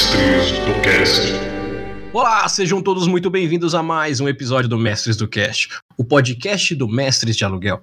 Mestres do Cast. Olá, sejam todos muito bem-vindos a mais um episódio do Mestres do Cast, o podcast do Mestres de Aluguel.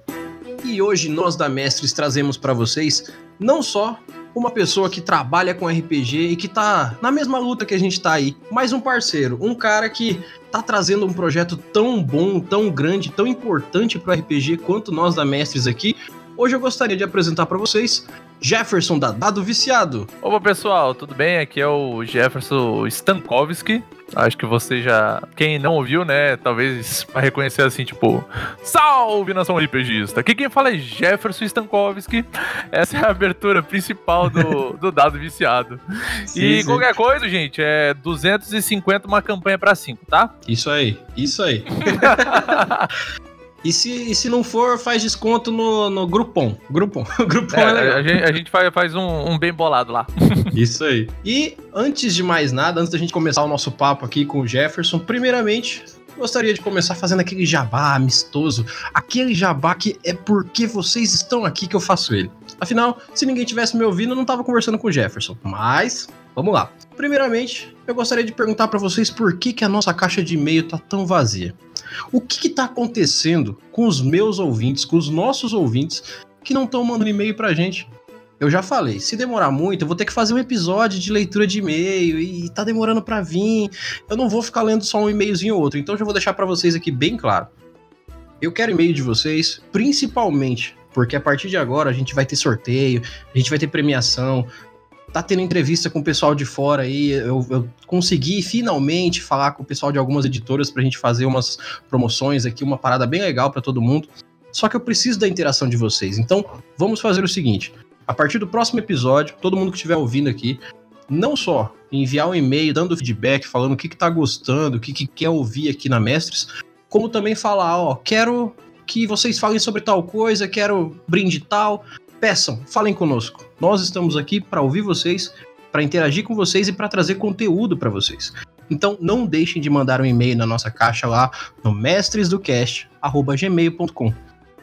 E hoje nós da Mestres trazemos para vocês não só uma pessoa que trabalha com RPG e que tá na mesma luta que a gente tá aí, mas um parceiro, um cara que tá trazendo um projeto tão bom, tão grande, tão importante pro RPG quanto nós da Mestres aqui. Hoje eu gostaria de apresentar para vocês Jefferson da Dado Viciado. Opa pessoal, tudo bem? Aqui é o Jefferson Stankowski. Acho que você já. Quem não ouviu, né? Talvez vai reconhecer assim, tipo. Salve nação RPGista! Aqui quem fala é Jefferson Stankowski. Essa é a abertura principal do, do dado viciado. Sim, e sim. qualquer coisa, gente, é 250 uma campanha pra 5, tá? Isso aí, isso aí. E se, e se não for, faz desconto no, no Groupon. Groupon. Groupon é, É, legal. a, gente, a gente faz, faz um, um bem bolado lá. Isso aí. E antes de mais nada, antes da gente começar o nosso papo aqui com o Jefferson, primeiramente, gostaria de começar fazendo aquele jabá amistoso. Aquele jabá que é porque vocês estão aqui que eu faço ele. Afinal, se ninguém tivesse me ouvindo, eu não tava conversando com o Jefferson. Mas, vamos lá. Primeiramente, eu gostaria de perguntar para vocês por que, que a nossa caixa de e-mail tá tão vazia. O que que tá acontecendo com os meus ouvintes, com os nossos ouvintes, que não estão mandando e-mail pra gente? Eu já falei, se demorar muito, eu vou ter que fazer um episódio de leitura de e-mail e tá demorando pra vir. Eu não vou ficar lendo só um e-mailzinho ou outro, então eu já vou deixar pra vocês aqui bem claro. Eu quero e-mail de vocês, principalmente porque a partir de agora a gente vai ter sorteio, a gente vai ter premiação, tá tendo entrevista com o pessoal de fora aí. Eu, eu consegui finalmente falar com o pessoal de algumas editoras pra gente fazer umas promoções aqui, uma parada bem legal pra todo mundo. Só que eu preciso da interação de vocês. Então, vamos fazer o seguinte: a partir do próximo episódio, todo mundo que estiver ouvindo aqui, não só enviar um e-mail dando feedback, falando o que, que tá gostando, o que, que quer ouvir aqui na Mestres, como também falar, ó, quero que vocês falem sobre tal coisa, quero brinde tal. Peçam, falem conosco. Nós estamos aqui para ouvir vocês, para interagir com vocês e para trazer conteúdo para vocês. Então não deixem de mandar um e-mail na nossa caixa lá no mestresdocast@gmail.com.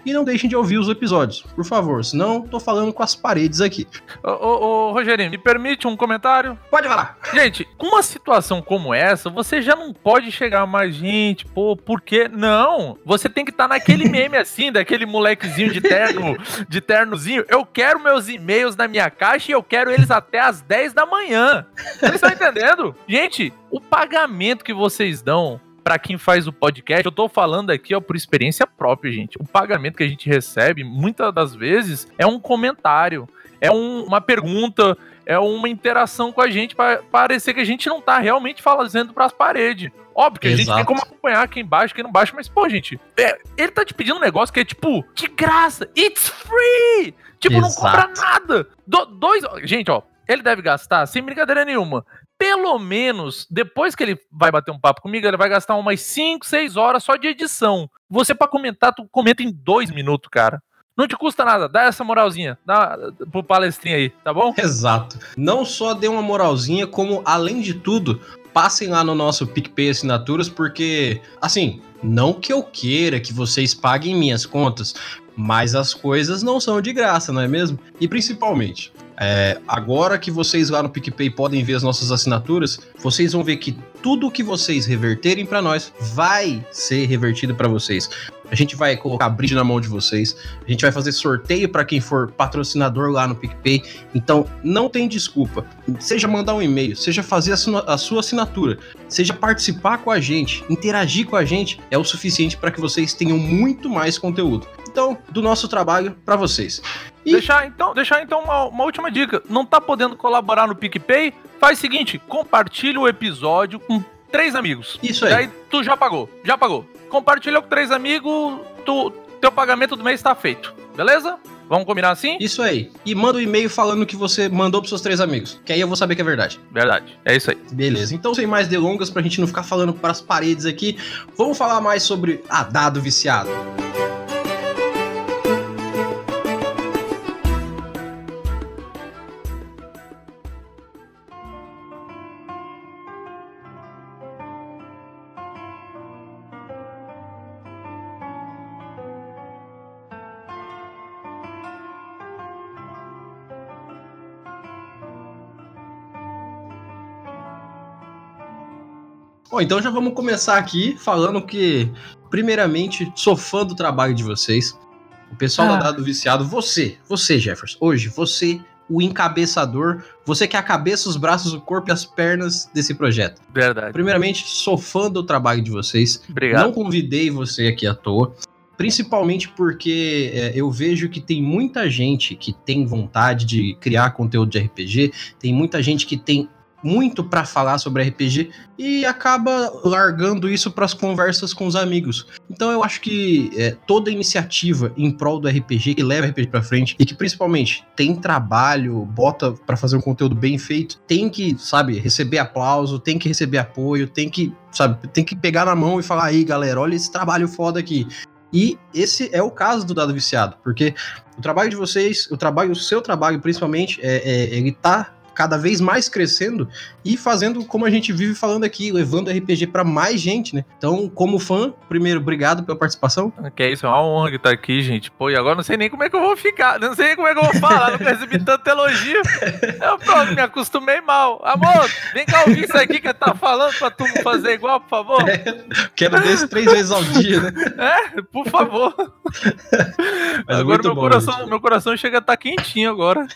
E não deixem de ouvir os episódios, por favor, senão tô falando com as paredes aqui. Ô, ô, ô, Rogerinho, me permite um comentário? Pode falar. Gente, com uma situação como essa, você já não pode chegar mais, gente, pô, por quê? Não, você tem que estar naquele meme assim, daquele molequezinho de terno, de ternozinho. Eu quero meus e-mails na minha caixa e eu quero eles até às 10 da manhã. Vocês estão entendendo? Gente, o pagamento que vocês dão Pra quem faz o podcast, eu tô falando aqui, ó, por experiência própria, gente. O pagamento que a gente recebe, muitas das vezes, é um comentário, é um- uma pergunta, é uma interação com a gente para parecer que a gente não tá realmente fazendo pras paredes. Óbvio que a gente Exato. tem como acompanhar quem baixa, quem não baixa, mas, pô, gente, é, ele tá te pedindo um negócio que é tipo, de graça, it's free! Tipo, não cobra Exato. nada. Do- dois, gente, ó, ele deve gastar, sem brincadeira nenhuma, pelo menos, depois que ele vai bater um papo comigo, ele vai gastar umas 5, 6 horas só de edição. Você, pra comentar, tu comenta em dois minutos, cara. Não te custa nada, dá essa moralzinha, dá pro palestrinho aí, tá bom? Exato. Não só dê uma moralzinha, como, além de tudo, passem lá no nosso PicPay Assinaturas, porque, assim, não que eu queira que vocês paguem minhas contas, mas as coisas não são de graça, não é mesmo? E principalmente, é, agora que vocês lá no PicPay podem ver as nossas assinaturas, vocês vão ver que tudo que vocês reverterem para nós vai ser revertido para vocês. A gente vai colocar brinde na mão de vocês, a gente vai fazer sorteio para quem for patrocinador lá no PicPay. Então, não tem desculpa. Seja mandar um e-mail, seja fazer a, a sua assinatura, seja participar com a gente, interagir com a gente, é o suficiente para que vocês tenham muito mais conteúdo. Então, do nosso trabalho para vocês. E- Deixar então, deixar então uma, uma última dica. Não tá podendo colaborar no PicPay? Faz o seguinte, compartilha o episódio com três amigos. Isso aí. Daí tu já pagou, já pagou. Compartilhou com três amigos, tu, teu pagamento do mês tá feito. Beleza? Vamos combinar assim? Isso aí. E manda um e-mail falando que você mandou pros seus três amigos. Que aí eu vou saber que é verdade. Verdade. É isso aí. Beleza. Então, sem mais delongas, pra gente não ficar falando pras paredes aqui, vamos falar mais sobre a dado viciado. Bom, então já vamos começar aqui falando que, primeiramente, sou fã do trabalho de vocês. O pessoal ah. da Dado Viciado, você, você, Jefferson, hoje, você, o encabeçador, você que é a cabeça, os braços, o corpo e as pernas desse projeto. Verdade. Primeiramente, sou fã do trabalho de vocês. Obrigado. Não convidei você aqui à toa. Principalmente porque é, eu vejo que tem muita gente que tem vontade de criar conteúdo de RPG, tem muita gente que tem muito para falar sobre RPG e acaba largando isso para as conversas com os amigos. Então eu acho que é, toda iniciativa em prol do RPG que leva o RPG para frente e que principalmente tem trabalho, bota para fazer um conteúdo bem feito, tem que, sabe, receber aplauso, tem que receber apoio, tem que, sabe, tem que pegar na mão e falar aí, galera, olha esse trabalho foda aqui. E esse é o caso do Dado Viciado, porque o trabalho de vocês, o trabalho, o seu trabalho principalmente, é, é ele tá cada vez mais crescendo e fazendo como a gente vive falando aqui, levando RPG para mais gente, né? Então, como fã, primeiro, obrigado pela participação. Que é isso, é uma honra estar aqui, gente. Pô, e agora não sei nem como é que eu vou ficar, não sei nem como é que eu vou falar, não recebi tanto elogio. Eu pronto, me acostumei mal. Amor, vem cá ouvir isso aqui que tá falando pra tu fazer igual, por favor. É, quero desse três vezes ao dia, né? É, por favor. Mas agora meu, bom, coração, meu coração chega a estar tá quentinho agora.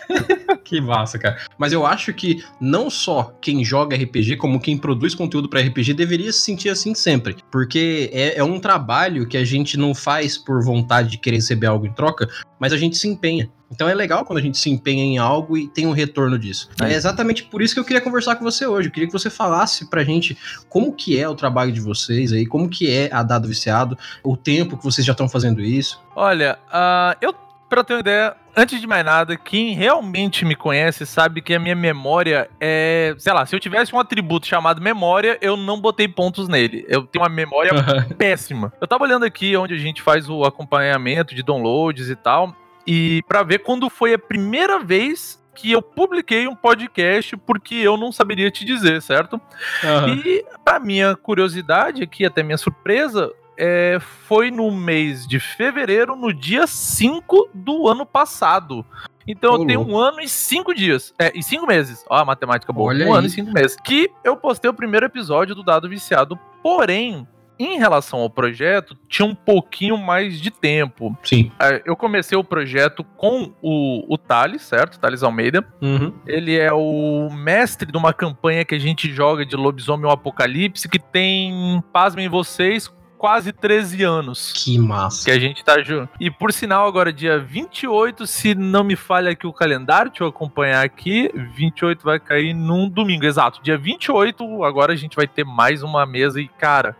que massa, cara. Mas eu acho que não só quem joga RPG, como quem produz conteúdo para RPG, deveria se sentir assim sempre. Porque é, é, um trabalho que a gente não faz por vontade de querer receber algo em troca, mas a gente se empenha. Então é legal quando a gente se empenha em algo e tem um retorno disso. É. é exatamente por isso que eu queria conversar com você hoje. Eu queria que você falasse pra gente como que é o trabalho de vocês aí, como que é a Dado Viciado, o tempo que vocês já estão fazendo isso. Olha, uh, eu Pra ter uma ideia, antes de mais nada, quem realmente me conhece sabe que a minha memória é. Sei lá, se eu tivesse um atributo chamado memória, eu não botei pontos nele. Eu tenho uma memória péssima. Eu tava olhando aqui onde a gente faz o acompanhamento de downloads e tal, e para ver quando foi a primeira vez que eu publiquei um podcast porque eu não saberia te dizer, certo? Uhum. E, pra minha curiosidade aqui, até minha surpresa, é, foi no mês de fevereiro, no dia 5 do ano passado. Então eu tenho um ano e cinco dias. É, e cinco meses. Ó, a matemática boa. Olha um aí. ano e cinco meses. Que eu postei o primeiro episódio do Dado Viciado. Porém, em relação ao projeto, tinha um pouquinho mais de tempo. Sim. É, eu comecei o projeto com o, o Thales, certo? Thales Almeida. Uhum. Ele é o mestre de uma campanha que a gente joga de Lobisomem o Apocalipse, que tem, pasmem vocês, quase 13 anos. Que massa. Que a gente tá junto. E por sinal, agora dia 28, se não me falha aqui o calendário, deixa eu acompanhar aqui. 28 vai cair num domingo, exato. Dia 28, agora a gente vai ter mais uma mesa e, cara.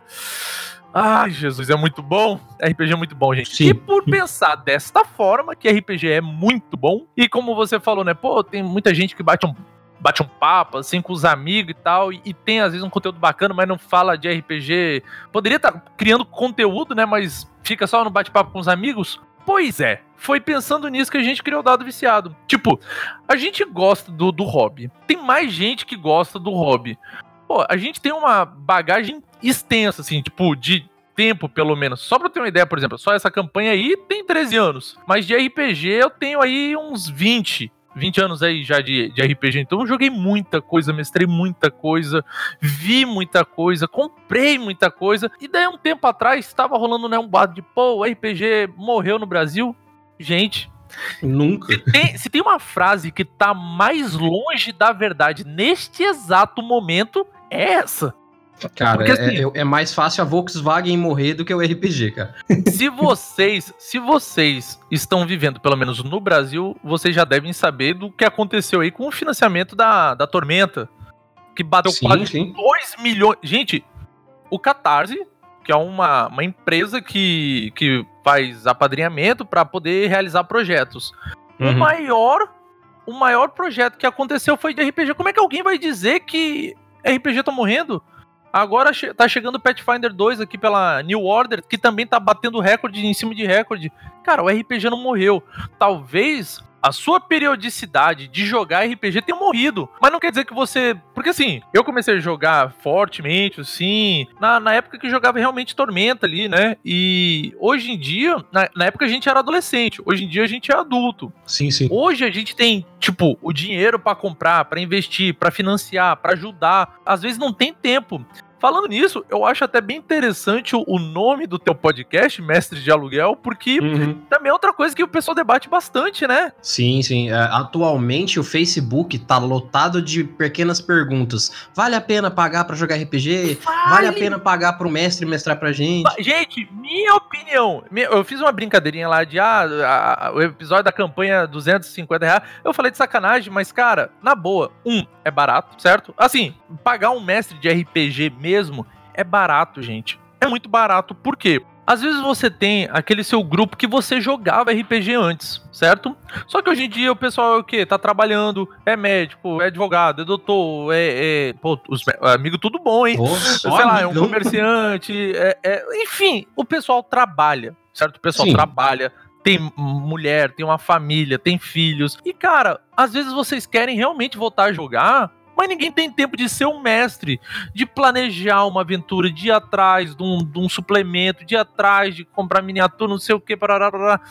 Ai, Jesus, é muito bom. RPG é muito bom, gente. Sim. E por pensar desta forma, que RPG é muito bom, e como você falou, né? Pô, tem muita gente que bate um bate um papo, assim, com os amigos e tal, e, e, tem às vezes um conteúdo bacana, mas não fala de RPG. Poderia estar tá criando conteúdo, né, mas fica só no bate-papo com os amigos. Pois é, foi pensando nisso que a gente criou o Dado Viciado. Tipo, a gente gosta do, do hobby. Tem mais gente que gosta do hobby. Pô, a gente tem uma bagagem extensa, assim, tipo, de tempo, pelo menos. Só pra ter uma ideia, por exemplo, só essa campanha aí tem 13 anos. Mas de RPG eu tenho aí uns 20. 20 anos aí já de, de RPG, então eu joguei muita coisa, mestrei muita coisa, vi muita coisa, comprei muita coisa, e daí um tempo atrás estava rolando né, um bado de, pô, o RPG morreu no Brasil. Gente, Nunca. Se tem, se tem uma frase que tá mais longe da verdade neste exato momento, é essa. Cara, Porque, é, assim, é, é, mais fácil a Volkswagen morrer do que o RPG, cara. Se vocês, se vocês estão vivendo, pelo menos no Brasil, vocês já devem saber do que aconteceu aí com o financiamento da, da Tormenta, que bateu sim, quase sim. 2 milhões. Gente, o Catarse, que é uma, uma empresa que, que faz apadrinhamento para poder realizar projetos. Uhum. O maior o maior projeto que aconteceu foi de RPG. Como é que alguém vai dizer que RPG tá morrendo? Agora tá chegando o Pathfinder 2 aqui pela New Order, que também tá batendo recorde em cima de recorde. Cara, o RPG não morreu. Talvez a sua periodicidade de jogar RPG tenha morrido. Mas não quer dizer que você. Porque assim, eu comecei a jogar fortemente, assim, na, na época que jogava realmente Tormenta ali, né? E hoje em dia, na, na época a gente era adolescente, hoje em dia a gente é adulto. Sim, sim. Hoje a gente tem, tipo, o dinheiro para comprar, para investir, para financiar, para ajudar. Às vezes não tem tempo. Falando nisso, eu acho até bem interessante o, nome do teu podcast, Mestre de Aluguel, porque uhum. também é outra coisa que o pessoal debate bastante, né? Sim, sim. É, atualmente o Facebook tá lotado de pequenas perguntas. Vale a pena pagar para jogar RPG? Vale. vale. a pena pagar para o mestre mestrar pra gente? Gente, minha opinião. Eu fiz uma brincadeirinha lá de ah, o episódio da campanha 250 reais. Eu falei de sacanagem, mas, cara, na boa, um, é barato, certo? Assim, pagar um mestre de RPG mesmo é barato, gente. É muito barato. Por quê? Às vezes você tem aquele seu grupo que você jogava RPG antes, certo? Só que hoje em dia o pessoal é o quê? Tá trabalhando, é médico, é advogado, é doutor, é. é pô, os amigos tudo bom, hein? Sei lá, é um comerciante, é, é, enfim, o pessoal trabalha, certo? O pessoal Sim. trabalha, tem mulher, tem uma família, tem filhos. E, cara, às vezes vocês querem realmente voltar a jogar, mas ninguém tem tempo de ser um mestre, de planejar uma aventura, de ir atrás de um, de um suplemento, de ir atrás de comprar miniatura, não sei o que, parará.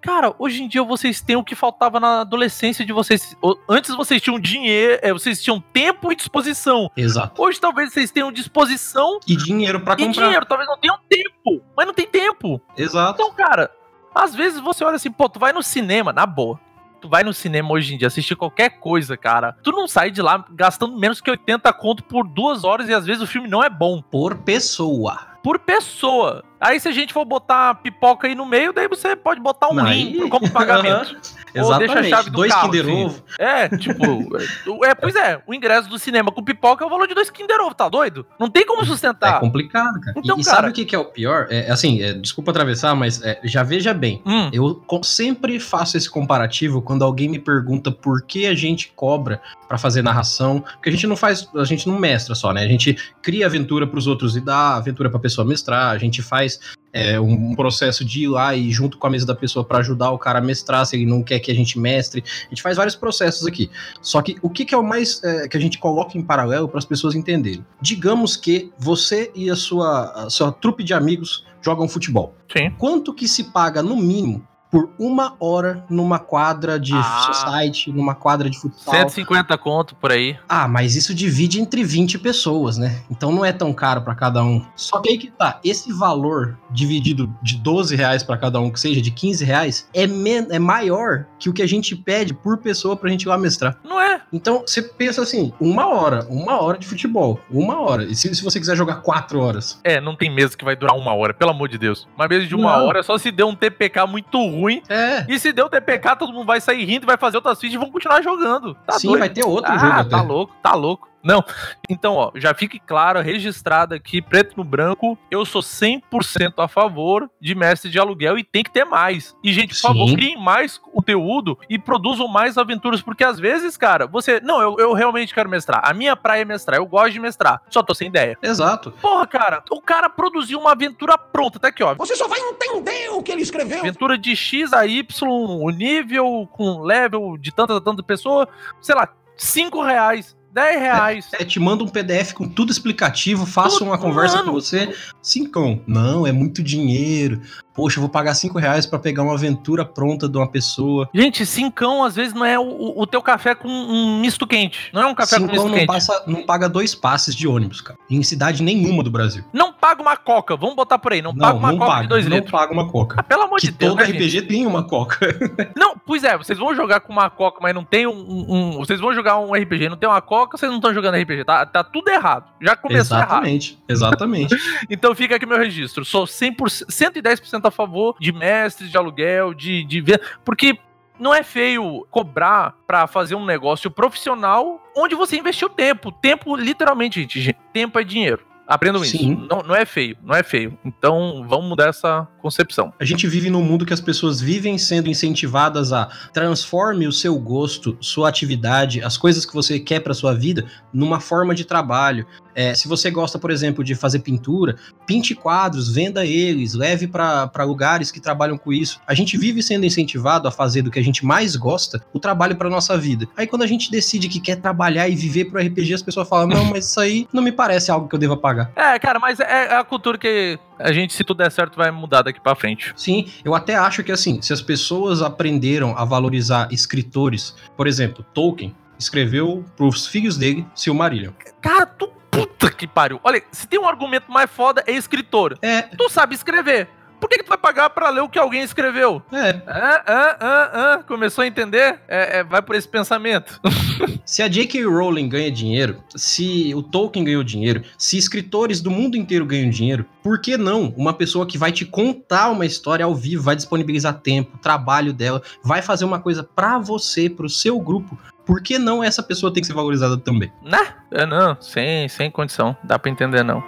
Cara, hoje em dia vocês têm o que faltava na adolescência de vocês. Antes vocês tinham dinheiro, é, vocês tinham tempo e disposição. Exato. Hoje talvez vocês tenham disposição e dinheiro para comprar. E dinheiro, talvez não tenham tempo, mas não tem tempo. Exato. Então, cara, às vezes você olha assim, pô, tu vai no cinema, na boa tu vai no cinema hoje em dia assistir qualquer coisa, cara, tu não sai de lá gastando menos que 80 conto por duas horas e às vezes o filme não é bom. Por pessoa. Por pessoa. Aí se a gente for botar pipoca aí no meio, daí você pode botar um rim como pagamento. Exatamente. Ou deixa a chave do dois carro, Kinder assim. Ovo. É, tipo, é, pois é, o ingresso do cinema com pipoca é o valor de dois Kinder Ovo, tá doido? Não tem como sustentar. É complicado, cara. Então, e, cara... sabe o que, que é o pior? É, assim, é, desculpa atravessar, mas é, já veja bem. Hum. Eu sempre faço esse comparativo quando alguém me pergunta por que a gente cobra para fazer narração, porque a gente não faz, a gente não mestra só, né? A gente cria aventura para os outros e dá aventura para pessoa mestrar, a gente faz é, um processo de ir lá e junto com a mesa da pessoa para ajudar o cara a mestrar, se ele não quer que a gente mestre. A gente faz vários processos aqui. Só que o que, que é o mais é, que a gente coloca em paralelo para as pessoas entenderem? Digamos que você e a sua, a sua trupe de amigos jogam futebol. Sim. Quanto que se paga no mínimo por uma hora numa quadra de ah, society, numa quadra de futsal. 150 conto por aí. Ah, mas isso divide entre 20 pessoas, né? Então não é tão caro para cada um. Só que aí que tá, esse valor dividido de 12 reais para cada um, que seja de 15 reais, é, é maior que o que a gente pede por pessoa pra gente ir lá mestrar. Não é? Então você pensa assim, uma hora, uma hora de futebol, uma hora. E se, se você quiser jogar quatro horas? É, não tem mesa que vai durar uma hora, pelo amor de Deus. Uma mesa de uma não. hora é só se der um TPK muito ruim ruim. É. E se deu TPK, todo mundo vai sair rindo vai fazer outras fichas e vão continuar jogando. Tá Sim, doido. vai ter outro ah, jogo. Ah, tá louco, tá louco. Não. Então, ó, já fique claro, registrado aqui, preto no branco, eu sou 100% a favor de mestre de aluguel e tem que ter mais. E, gente, por Sim. favor, criem mais conteúdo e produzam mais aventuras, porque às vezes, cara, você. Não, eu, eu realmente quero mestrar. A minha praia é mestrar, eu gosto de mestrar. Só tô sem ideia. Exato. Porra, cara, o cara produziu uma aventura pronta, tá aqui, ó. Você só vai entender o que ele escreveu. Aventura de X a Y, o nível com level de tanta, tanta pessoa, sei lá, 5 reais. 10 reais. É, te manda um PDF com tudo explicativo, faço uma conversa mano. com você. Cincão. Não, é muito dinheiro poxa, eu vou pagar cinco reais para pegar uma aventura pronta de uma pessoa. Gente, cincão às vezes não é o, o teu café com um misto quente. Não é um café cincão com misto não quente. Passa, não paga dois passes de ônibus, cara. Em cidade nenhuma do Brasil. Não paga uma coca, vamos botar por aí. Não, não paga uma não coca paga, de dois não litros. Não paga uma coca. Ah, pelo amor que de Deus. Todo né, RPG gente? tem uma coca. não, pois é, vocês vão jogar com uma coca, mas não tem um. um, um vocês vão jogar um RPG, não tem uma coca, vocês não estão jogando RPG. Tá, tá tudo errado. Já começou exatamente, errado. Exatamente, exatamente. então fica aqui meu registro. Sou 100%, 110% a favor de mestres de aluguel, de, de ver. Porque não é feio cobrar para fazer um negócio profissional onde você investiu tempo. Tempo, literalmente, gente. Tempo é dinheiro. Aprendam isso. Não, não é feio, não é feio. Então vamos mudar essa concepção. A gente vive num mundo que as pessoas vivem sendo incentivadas a transforme o seu gosto, sua atividade, as coisas que você quer para sua vida numa forma de trabalho. É, se você gosta, por exemplo, de fazer pintura, pinte quadros, venda eles, leve para lugares que trabalham com isso. A gente vive sendo incentivado a fazer do que a gente mais gosta o trabalho para nossa vida. Aí quando a gente decide que quer trabalhar e viver pro RPG, as pessoas falam: não, mas isso aí não me parece algo que eu deva pagar. É, cara, mas é, é a cultura que a gente, se tudo der certo, vai mudar daqui para frente. Sim, eu até acho que assim, se as pessoas aprenderam a valorizar escritores, por exemplo, Tolkien escreveu pros filhos dele Silmarillion. Cara, tu Puta que pariu. Olha, se tem um argumento mais foda, é escritor. É, Tu sabe escrever. Por que, que tu vai pagar pra ler o que alguém escreveu? é. Ah, ah, ah, ah. Começou a entender? É, é, vai por esse pensamento. Se a J.K. Rowling ganha dinheiro, se o Tolkien ganhou dinheiro, se escritores do mundo inteiro ganham dinheiro, por que não uma pessoa que vai te contar uma história ao vivo, vai disponibilizar tempo, trabalho dela, vai fazer uma coisa pra você, pro seu grupo? Por que não essa pessoa tem que ser valorizada também? Né? É, não, sem, sem condição. Dá pra entender, não.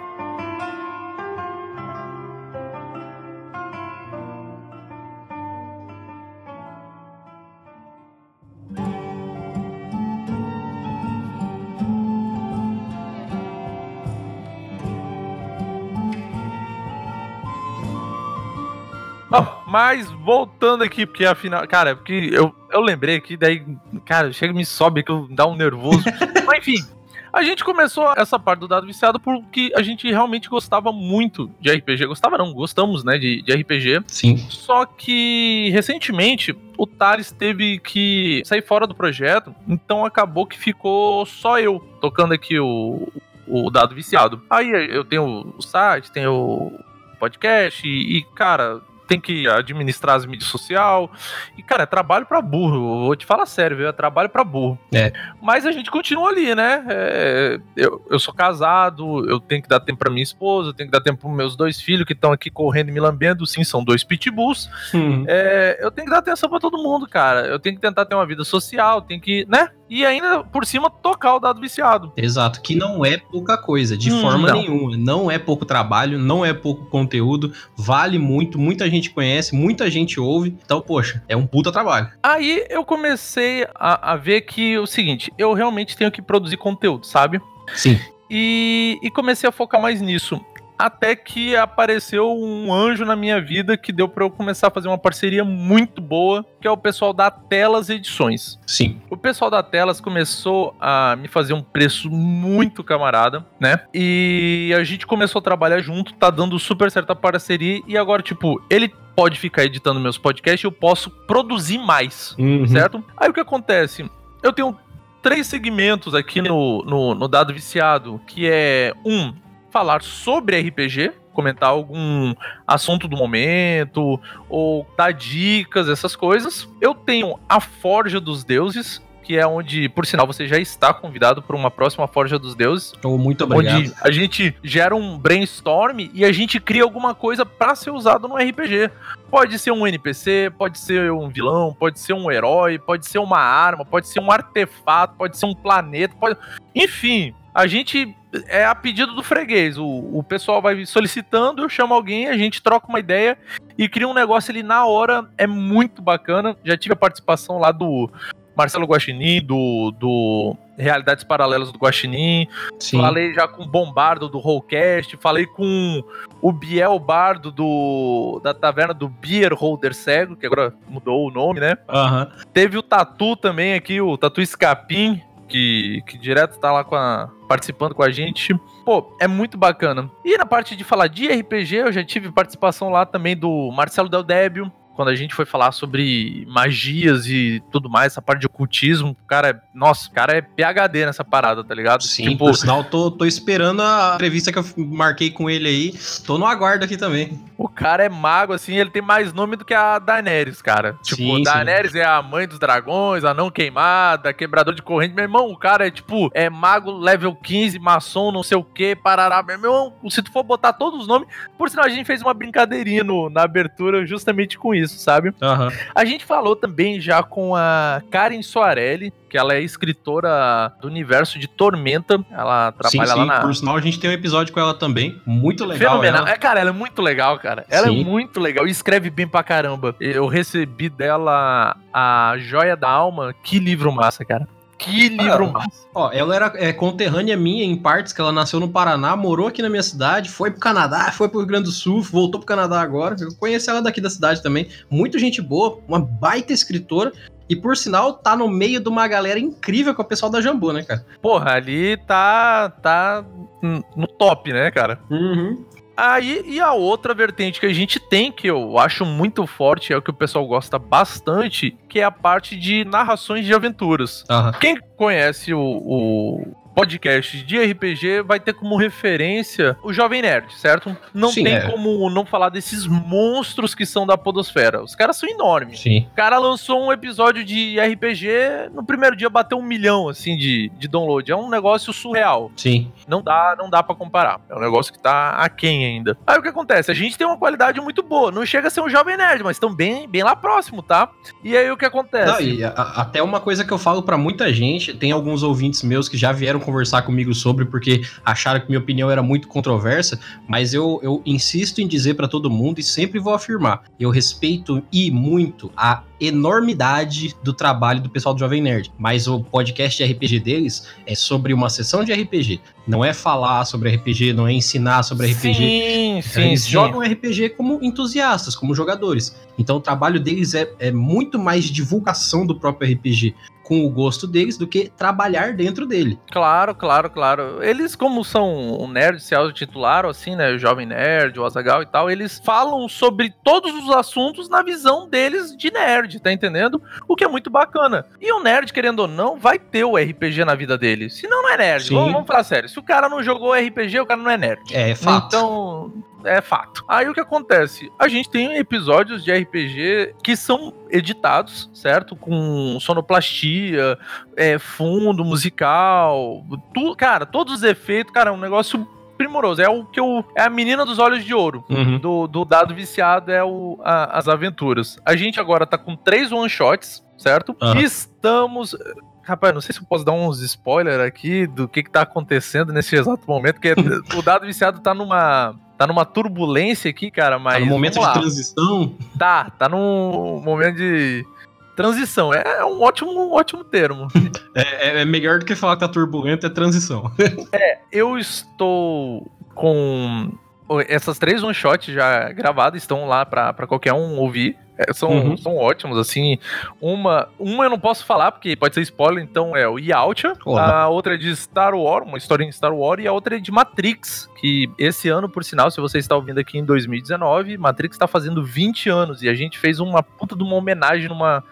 Bom, mas voltando aqui, porque afinal, cara, porque eu, eu lembrei aqui, daí, cara, chega e me sobe aqui, eu dá um nervoso. mas enfim, a gente começou essa parte do dado viciado porque a gente realmente gostava muito de RPG. Gostava não, gostamos, né, de, de RPG. Sim. Só que recentemente o Thales teve que sair fora do projeto, então acabou que ficou só eu tocando aqui o, o dado viciado. Aí eu tenho o site, tenho o podcast e, e, cara, tem que administrar as mídias sociais. E, cara, é trabalho pra burro. Vou te falar sério, viu? É trabalho pra burro. É. Mas a gente continua ali, né? É, eu, eu sou casado, eu tenho que dar tempo pra minha esposa, eu tenho que dar tempo pros meus dois filhos que estão aqui correndo e me lambendo. Sim, são dois pitbulls. Hum. É, eu tenho que dar atenção pra todo mundo, cara. Eu tenho que tentar ter uma vida social, tenho que, né? E ainda, por cima, tocar o dado viciado. Exato, que não é pouca coisa, de Hum, forma não. nenhuma. Não é pouco trabalho, não é pouco conteúdo, vale muito, muita gente conhece, muita gente ouve. Então, poxa, é um puta trabalho. Aí eu comecei a, a ver que o seguinte, eu realmente tenho que produzir conteúdo, sabe? Sim. E, e comecei a focar mais nisso. Até que apareceu um anjo na minha vida que deu pra eu começar a fazer uma parceria muito boa, que é o pessoal da Telas Edições. Sim. O pessoal da Telas começou a me fazer um preço muito camarada, né? E a gente começou a trabalhar junto, tá dando super certa parceria. E agora, tipo, ele pode ficar editando meus podcasts e eu posso produzir mais, Uhum. certo? Aí o que acontece? Eu tenho três segmentos aqui no, no, no Dado Viciado, que é um, falar sobre RPG, comentar algum assunto do momento, ou dar dicas, essas coisas. Eu tenho a Forja dos Deuses, que é onde, por sinal, você já está convidado para uma próxima Forja dos Deuses, Então, muito obrigado. onde a gente gera um brainstorm e a gente cria alguma coisa para ser usado no RPG. Pode ser um NPC, pode ser um vilão, pode ser um herói, pode ser uma arma, pode ser um artefato, pode ser um planeta, pode... enfim, a gente é a pedido do freguês. O, o pessoal vai solicitando, eu chamo alguém, a gente troca uma ideia e cria um negócio ali na hora. É muito bacana. Já tive a participação lá do Marcelo Guaxinim, do, do Realidades Paralelas do Guaxinim. Sim. Falei já com o Bombardo do Rollcast, falei com o Biel Bardo do, da taverna do Beer Holder Cego, que agora mudou o nome, né? Aham. Teve o Tatu também aqui, o Tatu Escapim, que, que direto tá lá com a- participando com a gente. Pô, é muito bacana. E na parte de falar de RPG, eu já tive participação lá também do Marcelo Del Débio, quando a gente foi falar sobre magias e tudo mais, essa parte de ocultismo. O cara é, nossa, o cara é PHD nessa parada, tá ligado? Sim, tipo, por sinal, tô, tô esperando a entrevista que eu marquei com ele aí. Tô no aguardo aqui também. O cara é mago, assim, ele tem mais nome do que a Daenerys, cara. Tipo, Sim, sim. Daenerys é a mãe dos dragões, a não queimada, quebrador de corrente. Meu irmão, o cara é tipo, é mago level 15, maçom, não sei o que, parará. Meu irmão, se tu for botar todos os nomes. Por sinal, a gente fez uma brincadeirinha no- na abertura justamente com isso, sabe? Aham. A gente falou também já com a Karen Soarelli, que ela é escritora do universo de Tormenta. Ela Sim, trabalha sim. lá na. Por sinal, a gente tem um episódio com ela também. Muito legal. Fenomenal. ela. É, cara, ela é muito legal, cara. Ela Sim. é muito legal e escreve bem pra caramba. Eu recebi dela a Joia da Alma. Que livro massa, cara. Que livro Ah. Ó, ela era é, conterrânea minha em partes, que ela nasceu no Paraná, morou aqui na minha cidade, foi pro Canadá, foi pro Rio Grande do Sul, voltou pro Canadá agora. Eu conheci ela daqui da cidade também. Muito gente boa, uma baita escritora. E por sinal, tá no meio de uma galera incrível com o pessoal da Jambu, né, cara? Porra, ali tá, tá no top, né, cara? Uhum. Aí, e a outra vertente que a gente tem, que eu acho muito forte, é o que o pessoal gosta bastante, que é a parte de narrações de aventuras. Aham. Quem conhece o, o podcasts de RPG vai ter como referência o Jovem Nerd, certo? Não Sim, tem é. como não falar desses monstros que são da Podosfera. Os caras são enormes. Sim. O cara lançou um episódio de RPG, no primeiro dia bateu um milhão, assim, de, de download. É um negócio surreal. Sim. Não dá, não dá para comparar. É um negócio que tá aquém ainda. Aí o que acontece? A gente tem uma qualidade muito boa. Não chega a ser um jovem nerd, mas estão bem, bem lá próximo, tá? E aí o que acontece? Não, a- até uma coisa que eu falo pra muita gente, tem alguns ouvintes meus que já vieram conversar comigo sobre porque acharam que minha opinião era muito controversa, mas eu, eu insisto em dizer pra todo mundo e sempre vou afirmar, eu respeito e muito a enormidade do trabalho do pessoal do Jovem Nerd, mas o podcast de RPG deles é sobre uma sessão de RPG, não é falar sobre RPG, não é ensinar sobre RPG. Sim, sim, Eles sim. jogam RPG como entusiastas, como jogadores. Então o trabalho deles é, é muito mais divulgação do próprio RPG com o gosto deles do que trabalhar dentro dele. Claro, claro, claro. Eles, como são um nerd, se autotitularam, assim, né? O Jovem Nerd, o Azagal e tal, eles falam sobre todos os assuntos na visão deles de nerd, tá entendendo? O que é muito bacana. E o nerd, querendo ou não, vai ter o RPG na vida dele. Senão não é nerd. Sim. Vamos, vamos falar sério. Se o cara não jogou RPG, o cara não é nerd. É fato. Então, é fato. Aí o que acontece? A gente tem episódios de RPG que são editados, certo? Com sonoplastia, é, fundo musical, tu, cara, todos os efeitos, cara, é um negócio primoroso. É o que eu. É a menina dos olhos de ouro. Uhum. Do, do dado viciado é o, a- as aventuras. A gente agora tá com três one-shots, certo? Aham. Estamos. Rapaz, não sei se eu posso dar uns spoilers aqui do que, que tá acontecendo nesse exato momento, porque o dado viciado tá numa. Tá numa turbulência aqui, cara, mas. Tá no momento de transição. Tá, tá num momento de transição. É um ótimo, um ótimo termo. É, é- é melhor do que falar que tá turbulento, é transição. Eu estou com essas três one shots já gravadas, estão lá pra pra qualquer um ouvir. É, são, Uhum. são ótimos, assim. Uma, uma eu não posso falar, porque pode ser spoiler, então é o. Olá. A outra é de Star Wars, uma historinha de Star Wars, e a outra é de Matrix, que esse ano, por sinal, se você está ouvindo aqui em 2019, Matrix está fazendo 20 anos, e a gente fez uma puta de uma homenagem numa,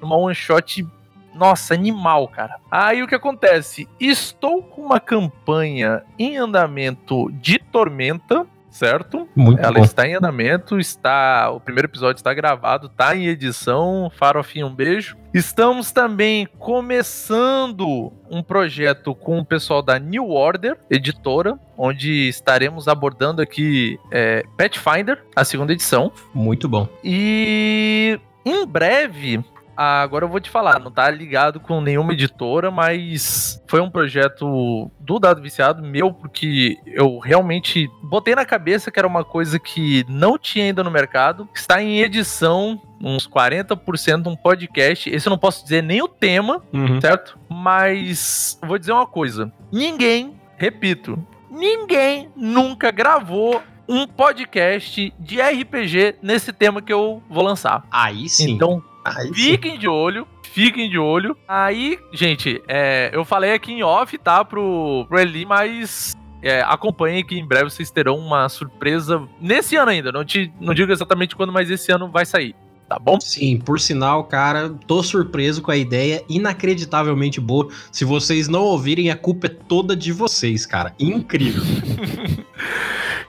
numa one shot nossa, animal, cara. Aí o que acontece? Estou com uma campanha em andamento de Tormenta, certo? Muito Ela bom. está em andamento, está. O primeiro episódio está gravado, está em edição. Farofinho, um beijo. Estamos também começando um projeto com o pessoal da New Order, editora, onde estaremos abordando aqui é, Pathfinder, a segunda edição. Muito bom. E em breve, agora eu vou te falar, não tá ligado com nenhuma editora, mas foi um projeto do Dado Viciado meu, porque eu realmente botei na cabeça que era uma coisa que não tinha ainda no mercado. Está em edição, uns 40% um podcast. Esse eu não posso dizer nem o tema, Uhum. certo? Mas vou dizer uma coisa: ninguém, repito, ninguém nunca gravou um podcast de RPG nesse tema que eu vou lançar. Aí sim. Então, Aí sim. fiquem de olho. Fiquem de olho. Aí, gente, é, eu falei aqui em off, tá? Pro, pro Eli, mas é, acompanhem que em breve vocês terão uma surpresa nesse ano ainda. Não, te, não digo exatamente quando, mas esse ano vai sair. Tá bom? Sim, por sinal, cara, tô surpreso com a ideia, inacreditavelmente boa. Se vocês não ouvirem, a culpa é toda de vocês, cara. Incrível.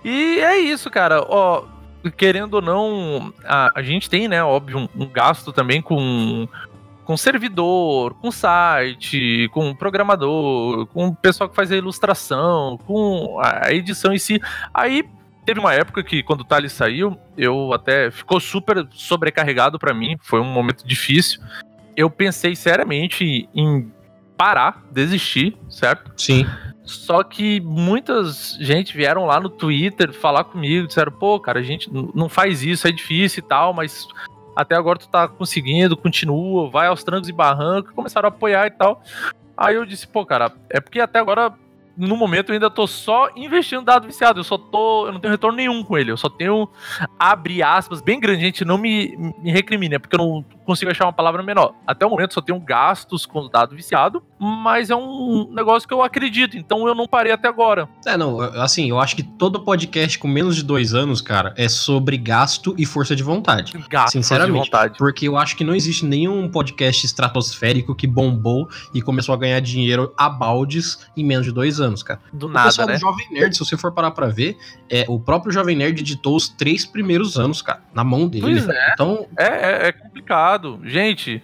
E é isso, cara. Ó, querendo ou não, a, a gente tem, né, óbvio, um, um gasto também com com servidor, com site, com programador, com o pessoal que faz a ilustração, com a edição em si. Aí teve uma época que quando o Thales saiu, eu até ficou super sobrecarregado pra mim, foi um momento difícil. Eu pensei seriamente em parar, desistir, certo? Sim. Só que muitas gente vieram lá no Twitter falar comigo, disseram, pô, cara, a gente não faz isso, é difícil e tal, mas até agora tu tá conseguindo, continua, vai aos trancos e barrancos, começaram a apoiar e tal. Aí eu disse, pô, cara, é porque até agora, no momento, eu ainda tô só investindo dado viciado, eu só tô, eu não tenho retorno nenhum com ele, eu só tenho, abre aspas, bem grande, gente, não me, me é porque eu não consigo achar uma palavra menor. Até o momento só tenho gastos com dado viciado, mas é um negócio que eu acredito, então eu não parei até agora. É, não, assim, eu acho que todo podcast com menos de dois anos, cara, é sobre gasto e força de vontade. Gasto, Sinceramente. força de vontade. Porque eu acho que não existe nenhum podcast estratosférico que bombou e começou a ganhar dinheiro a baldes em menos de dois anos, cara. Do O nada, pessoal né? do Jovem Nerd, se você for parar pra ver, é, o próprio Jovem Nerd editou os três primeiros anos, cara, na mão dele. Pois é. Então, É, é, é complicado. Gente,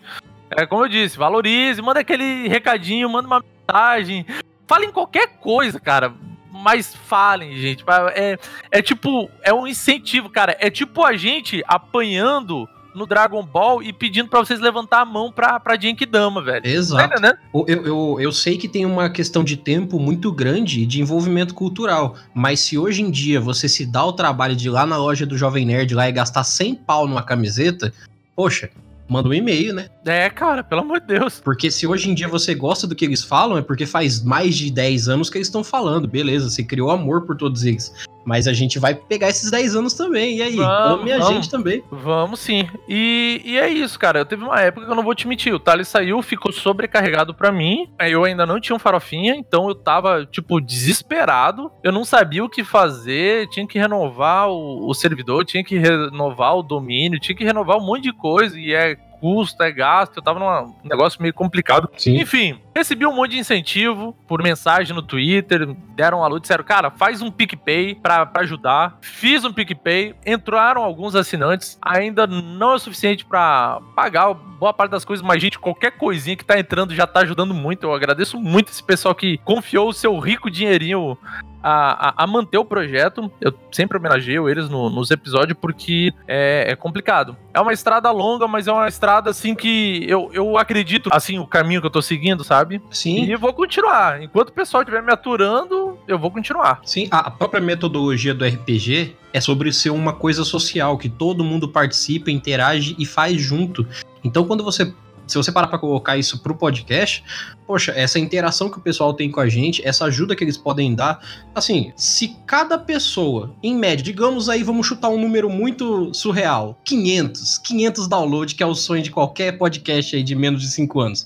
é como eu disse, valorize, manda aquele recadinho, manda uma mensagem. Falem qualquer coisa, cara. Mas falem, gente. É, é tipo, é um incentivo, cara. É tipo a gente apanhando no Dragon Ball e pedindo pra vocês levantar a mão pra, pra Genkidama, velho. Exato. entendendo? Eu, eu, eu sei que tem uma questão de tempo muito grande de envolvimento cultural, mas se hoje em dia você se dá o trabalho de ir lá na loja do Jovem Nerd lá e gastar 100 pau numa camiseta, poxa, manda um e-mail, né? É, cara, pelo amor de Deus. Porque se hoje em dia você gosta do que eles falam, é porque faz mais de 10 anos que eles estão falando, beleza, você criou amor por todos eles. Mas a gente vai pegar esses 10 anos também, e aí? Vamos, Ame a vamos. gente também. Vamos sim. E, e é isso, cara. Eu teve uma época que eu não vou te mentir. O Thales saiu, ficou sobrecarregado pra mim. Aí Eu ainda não tinha um farofinha, então eu tava, tipo, desesperado. Eu não sabia o que fazer. Tinha que renovar o, o servidor, tinha que renovar o domínio, tinha que renovar um monte de coisa. E é custo, é gasto. Eu tava num negócio meio complicado. Sim. Enfim, recebi um monte de incentivo por mensagem no Twitter, deram um alô, disseram, cara, faz um PicPay pra, pra ajudar. Fiz um PicPay, entraram alguns assinantes, ainda não é o suficiente pra pagar boa parte das coisas, mas, gente, qualquer coisinha que tá entrando já tá ajudando muito. Eu agradeço muito esse pessoal que confiou o seu rico dinheirinho a, a, a manter o projeto. Eu sempre homenageio eles no- nos episódios porque é, é complicado. É uma estrada longa, mas é uma estrada assim que eu, eu acredito, assim, o caminho que eu tô seguindo, sabe? Sim. E vou continuar. Enquanto o pessoal estiver me aturando, eu vou continuar. Sim, a própria metodologia do RPG é sobre ser uma coisa social, que todo mundo participa, interage e faz junto. Então, quando você. Se você parar pra colocar isso pro podcast, poxa, essa interação que o pessoal tem com a gente, essa ajuda que eles podem dar. Assim, se cada pessoa, em média, digamos aí, vamos chutar um número muito surreal: 500. 500 downloads, que é o sonho de qualquer podcast aí de menos de 5 anos.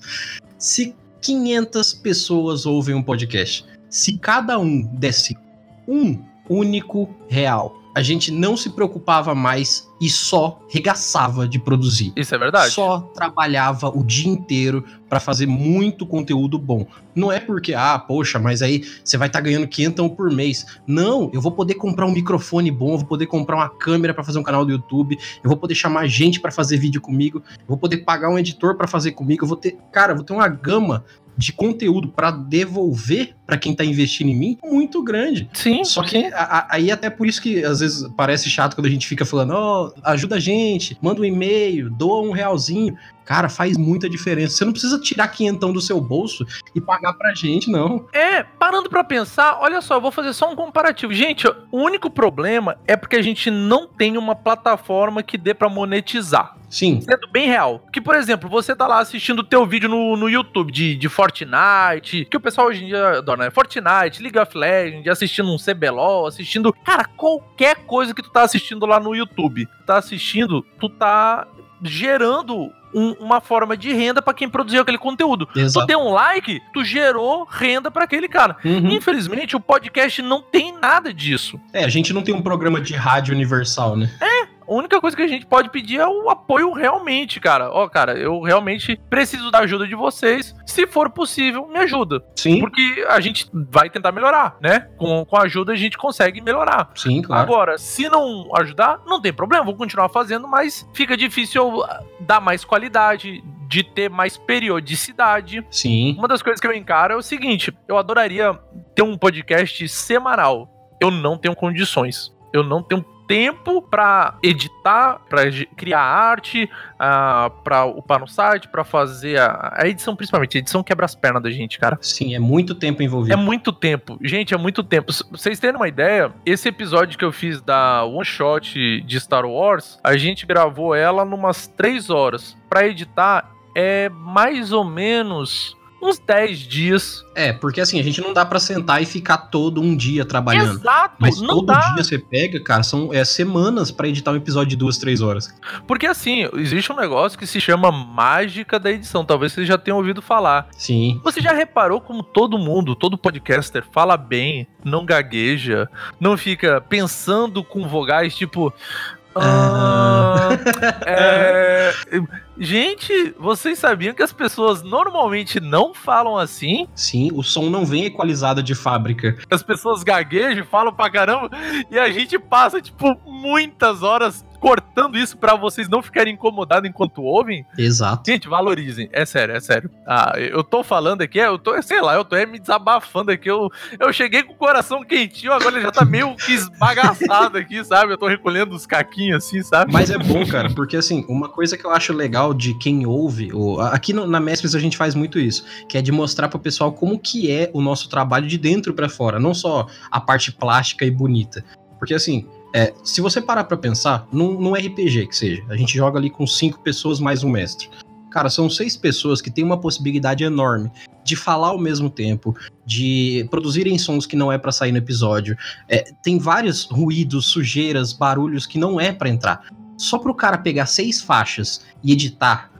Se 500 pessoas ouvem um podcast, se cada um desse um único real. A gente não se preocupava mais e só regaçava de produzir. Isso é verdade. Só trabalhava o dia inteiro pra fazer muito conteúdo bom. Não é porque, ah, poxa, mas aí você vai estar ganhando 500 por mês. Não, eu vou poder comprar um microfone bom, eu vou poder comprar uma câmera pra fazer um canal do YouTube, eu vou poder chamar gente pra fazer vídeo comigo, eu vou poder pagar um editor pra fazer comigo, eu vou ter, cara, eu vou ter uma gama de conteúdo pra devolver pra quem tá investindo em mim muito grande. Sim, Só que a- a- aí até por isso que às vezes parece chato quando a gente fica falando, ó, ajuda a gente, manda um e-mail, doa um realzinho. Cara, faz muita diferença. Você não precisa tirar quinhentão do seu bolso e pagar pra gente, não. É, parando pra pensar, olha só, eu vou fazer só um comparativo. Gente, o único problema é porque a gente não tem uma plataforma que dê pra monetizar. Sim, Sendo bem real. Que, por exemplo, você tá lá assistindo o teu vídeo no, no YouTube de, de Fortnite, que o pessoal hoje em dia adora, né? Fortnite, League of Legends, assistindo um CBLOL, assistindo... Cara, qualquer coisa que tu tá assistindo lá no YouTube, tá assistindo, tu tá gerando um- uma forma de renda pra quem produziu aquele conteúdo. Tu exato. deu um like, tu gerou renda pra aquele cara. Uhum. Infelizmente, o podcast não tem nada disso. É, a gente não tem um programa de rádio universal, né? A única coisa que a gente pode pedir é o apoio realmente, cara. Ó, cara, eu realmente preciso da ajuda de vocês. Se for possível, me ajuda. Sim, Porque a gente vai tentar melhorar, né? Com, com a ajuda a gente consegue melhorar. sim, claro. Agora, se não ajudar, não tem problema, vou continuar fazendo, mas fica difícil ah, dar mais qualidade, de ter mais periodicidade. Sim, Uma das coisas que eu encaro é o seguinte: eu adoraria ter um podcast semanal. Eu não tenho condições. Eu não tenho tempo pra editar, pra egi- criar arte, ah, pra upar no site, pra fazer a, a edição, principalmente. A edição quebra as pernas da gente, cara. sim, é muito tempo É envolvido. muito tempo. Gente, é muito tempo. S- Vocês terem uma ideia, esse episódio que eu fiz da One Shot de Star Wars, a gente gravou ela numas três horas. Pra editar, é mais ou menos uns 10 dias. É, porque assim, a gente não dá para sentar e ficar todo um dia trabalhando. Exato, Mas não todo dá. dia você pega, cara, são é, semanas para editar um episódio de duas, três horas. Porque assim, existe um negócio que se chama mágica da edição. Talvez vocês já tenham ouvido falar. Sim. Você já reparou como todo mundo, todo podcaster fala bem, não gagueja, não fica pensando com vogais tipo. "Ah, é, Gente, vocês sabiam que as pessoas normalmente não falam assim? Sim, o som não vem equalizado de fábrica. As pessoas gaguejam, falam pra caramba, e a gente passa, tipo, muitas horas cortando isso pra vocês não ficarem incomodados enquanto ouvem. Exato. Gente, valorizem. É sério, é sério. Ah, eu tô falando aqui, eu tô, sei lá, eu tô é, me desabafando aqui. Eu, eu cheguei com o coração quentinho, agora ele já tá meio que esbagaçado aqui, sabe? Eu tô recolhendo os caquinhos assim, sabe? Mas é bom, cara, porque assim, uma coisa que eu acho legal de quem ouve, ou, aqui no- na Mespres a gente faz muito isso, que é de mostrar pro pessoal como que é o nosso trabalho de dentro pra fora, não só a parte plástica e bonita. Porque assim, é, se você parar pra pensar, num, num RPG que seja, a gente joga ali com cinco pessoas mais um mestre. Cara, são seis pessoas que têm uma possibilidade enorme de falar ao mesmo tempo, de produzirem sons que não é pra sair no episódio. É, tem vários ruídos, sujeiras, barulhos que não é pra entrar. Só pro cara pegar seis faixas e editar,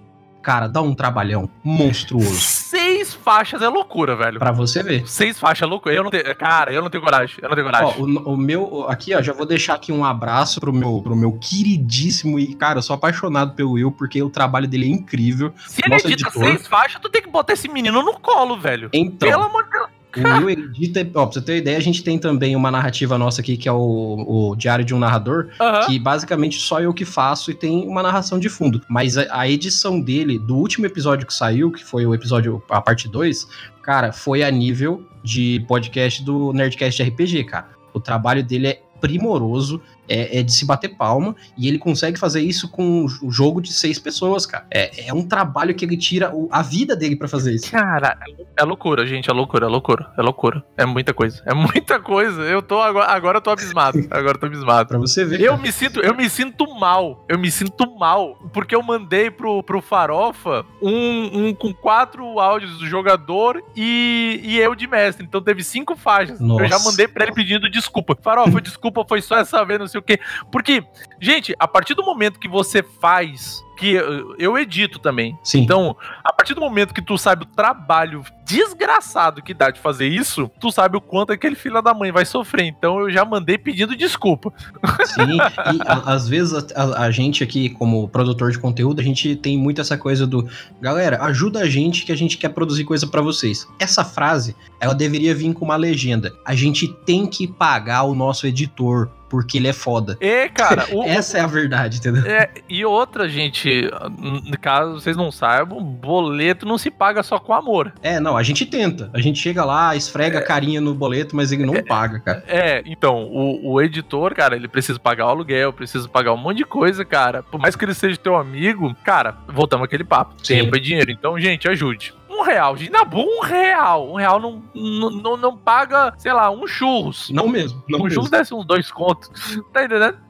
cara, dá um trabalhão monstruoso. Seis faixas é loucura, velho. Pra você ver. Seis faixas é loucura. Eu não tenho. Cara, eu não tenho coragem. Eu não tenho coragem. Ó, o, o meu, aqui, ó, já vou deixar aqui um abraço pro meu, pro meu queridíssimo e, cara, eu sou apaixonado pelo Will, porque o trabalho dele é incrível. Se ele edita editor- seis faixas, tu tem que botar esse menino no colo, velho. Então, Pelo amor de Deus. O Will edita, ó, pra você ter uma ideia, a gente tem também uma narrativa nossa aqui, que é o, o Diário de um Narrador, que basicamente só eu que faço e tem uma narração de fundo. Mas a, a edição dele, do último episódio que saiu, que foi o episódio, a parte 2, cara, foi a nível de podcast do Nerdcast RPG, cara. O trabalho dele é primoroso, é, é de se bater palma, e ele consegue fazer isso com um jogo de seis pessoas, cara. É, é um trabalho que ele tira o- a vida dele pra fazer isso. Cara, é loucura, gente. É loucura, é loucura. É loucura. É muita coisa. É muita coisa. Eu tô agora, agora eu tô abismado. Agora eu tô abismado. Pra você ver. Eu cara. me sinto, eu me sinto mal. Eu me sinto mal. Porque eu mandei pro, pro Farofa um, um com quatro áudios do jogador e, e eu de mestre. Então teve cinco faixas. Eu já Nossa. mandei pra ele pedindo desculpa. Farofa, desculpa, foi só essa vez, não sei o quê. Porque, gente, a partir do momento que você faz. Que eu, eu edito também. Sim. Então, a partir do momento que tu sabe o trabalho desgraçado que dá de fazer isso, tu sabe o quanto aquele filho da mãe vai sofrer. Então eu já mandei pedindo desculpa. Sim, e a- às vezes a, a- a gente aqui, como produtor de conteúdo, a gente tem muito essa coisa do galera, ajuda a gente que a gente quer produzir coisa pra vocês. Essa frase, ela deveria vir com uma legenda. A gente tem que pagar o nosso editor, porque ele é foda. E, cara, o, Essa é a verdade, entendeu? é, e outra, gente, caso vocês não saibam, boleto não se paga só com amor. É, não, a gente tenta. A gente chega lá, esfrega a carinha no boleto, mas ele não paga, cara. É, então, o, o editor, cara, ele precisa pagar o aluguel, precisa pagar um monte de coisa, cara. Por mais que ele seja teu amigo, cara, voltamos àquele papo. Sim. Tempo é dinheiro. Então, gente, ajude. Um real, gente. Na boa, um real. Um real não, não, não, não paga, sei lá, um churros. Não mesmo, não um mesmo. churros desse uns dois contos. Tá entendendo?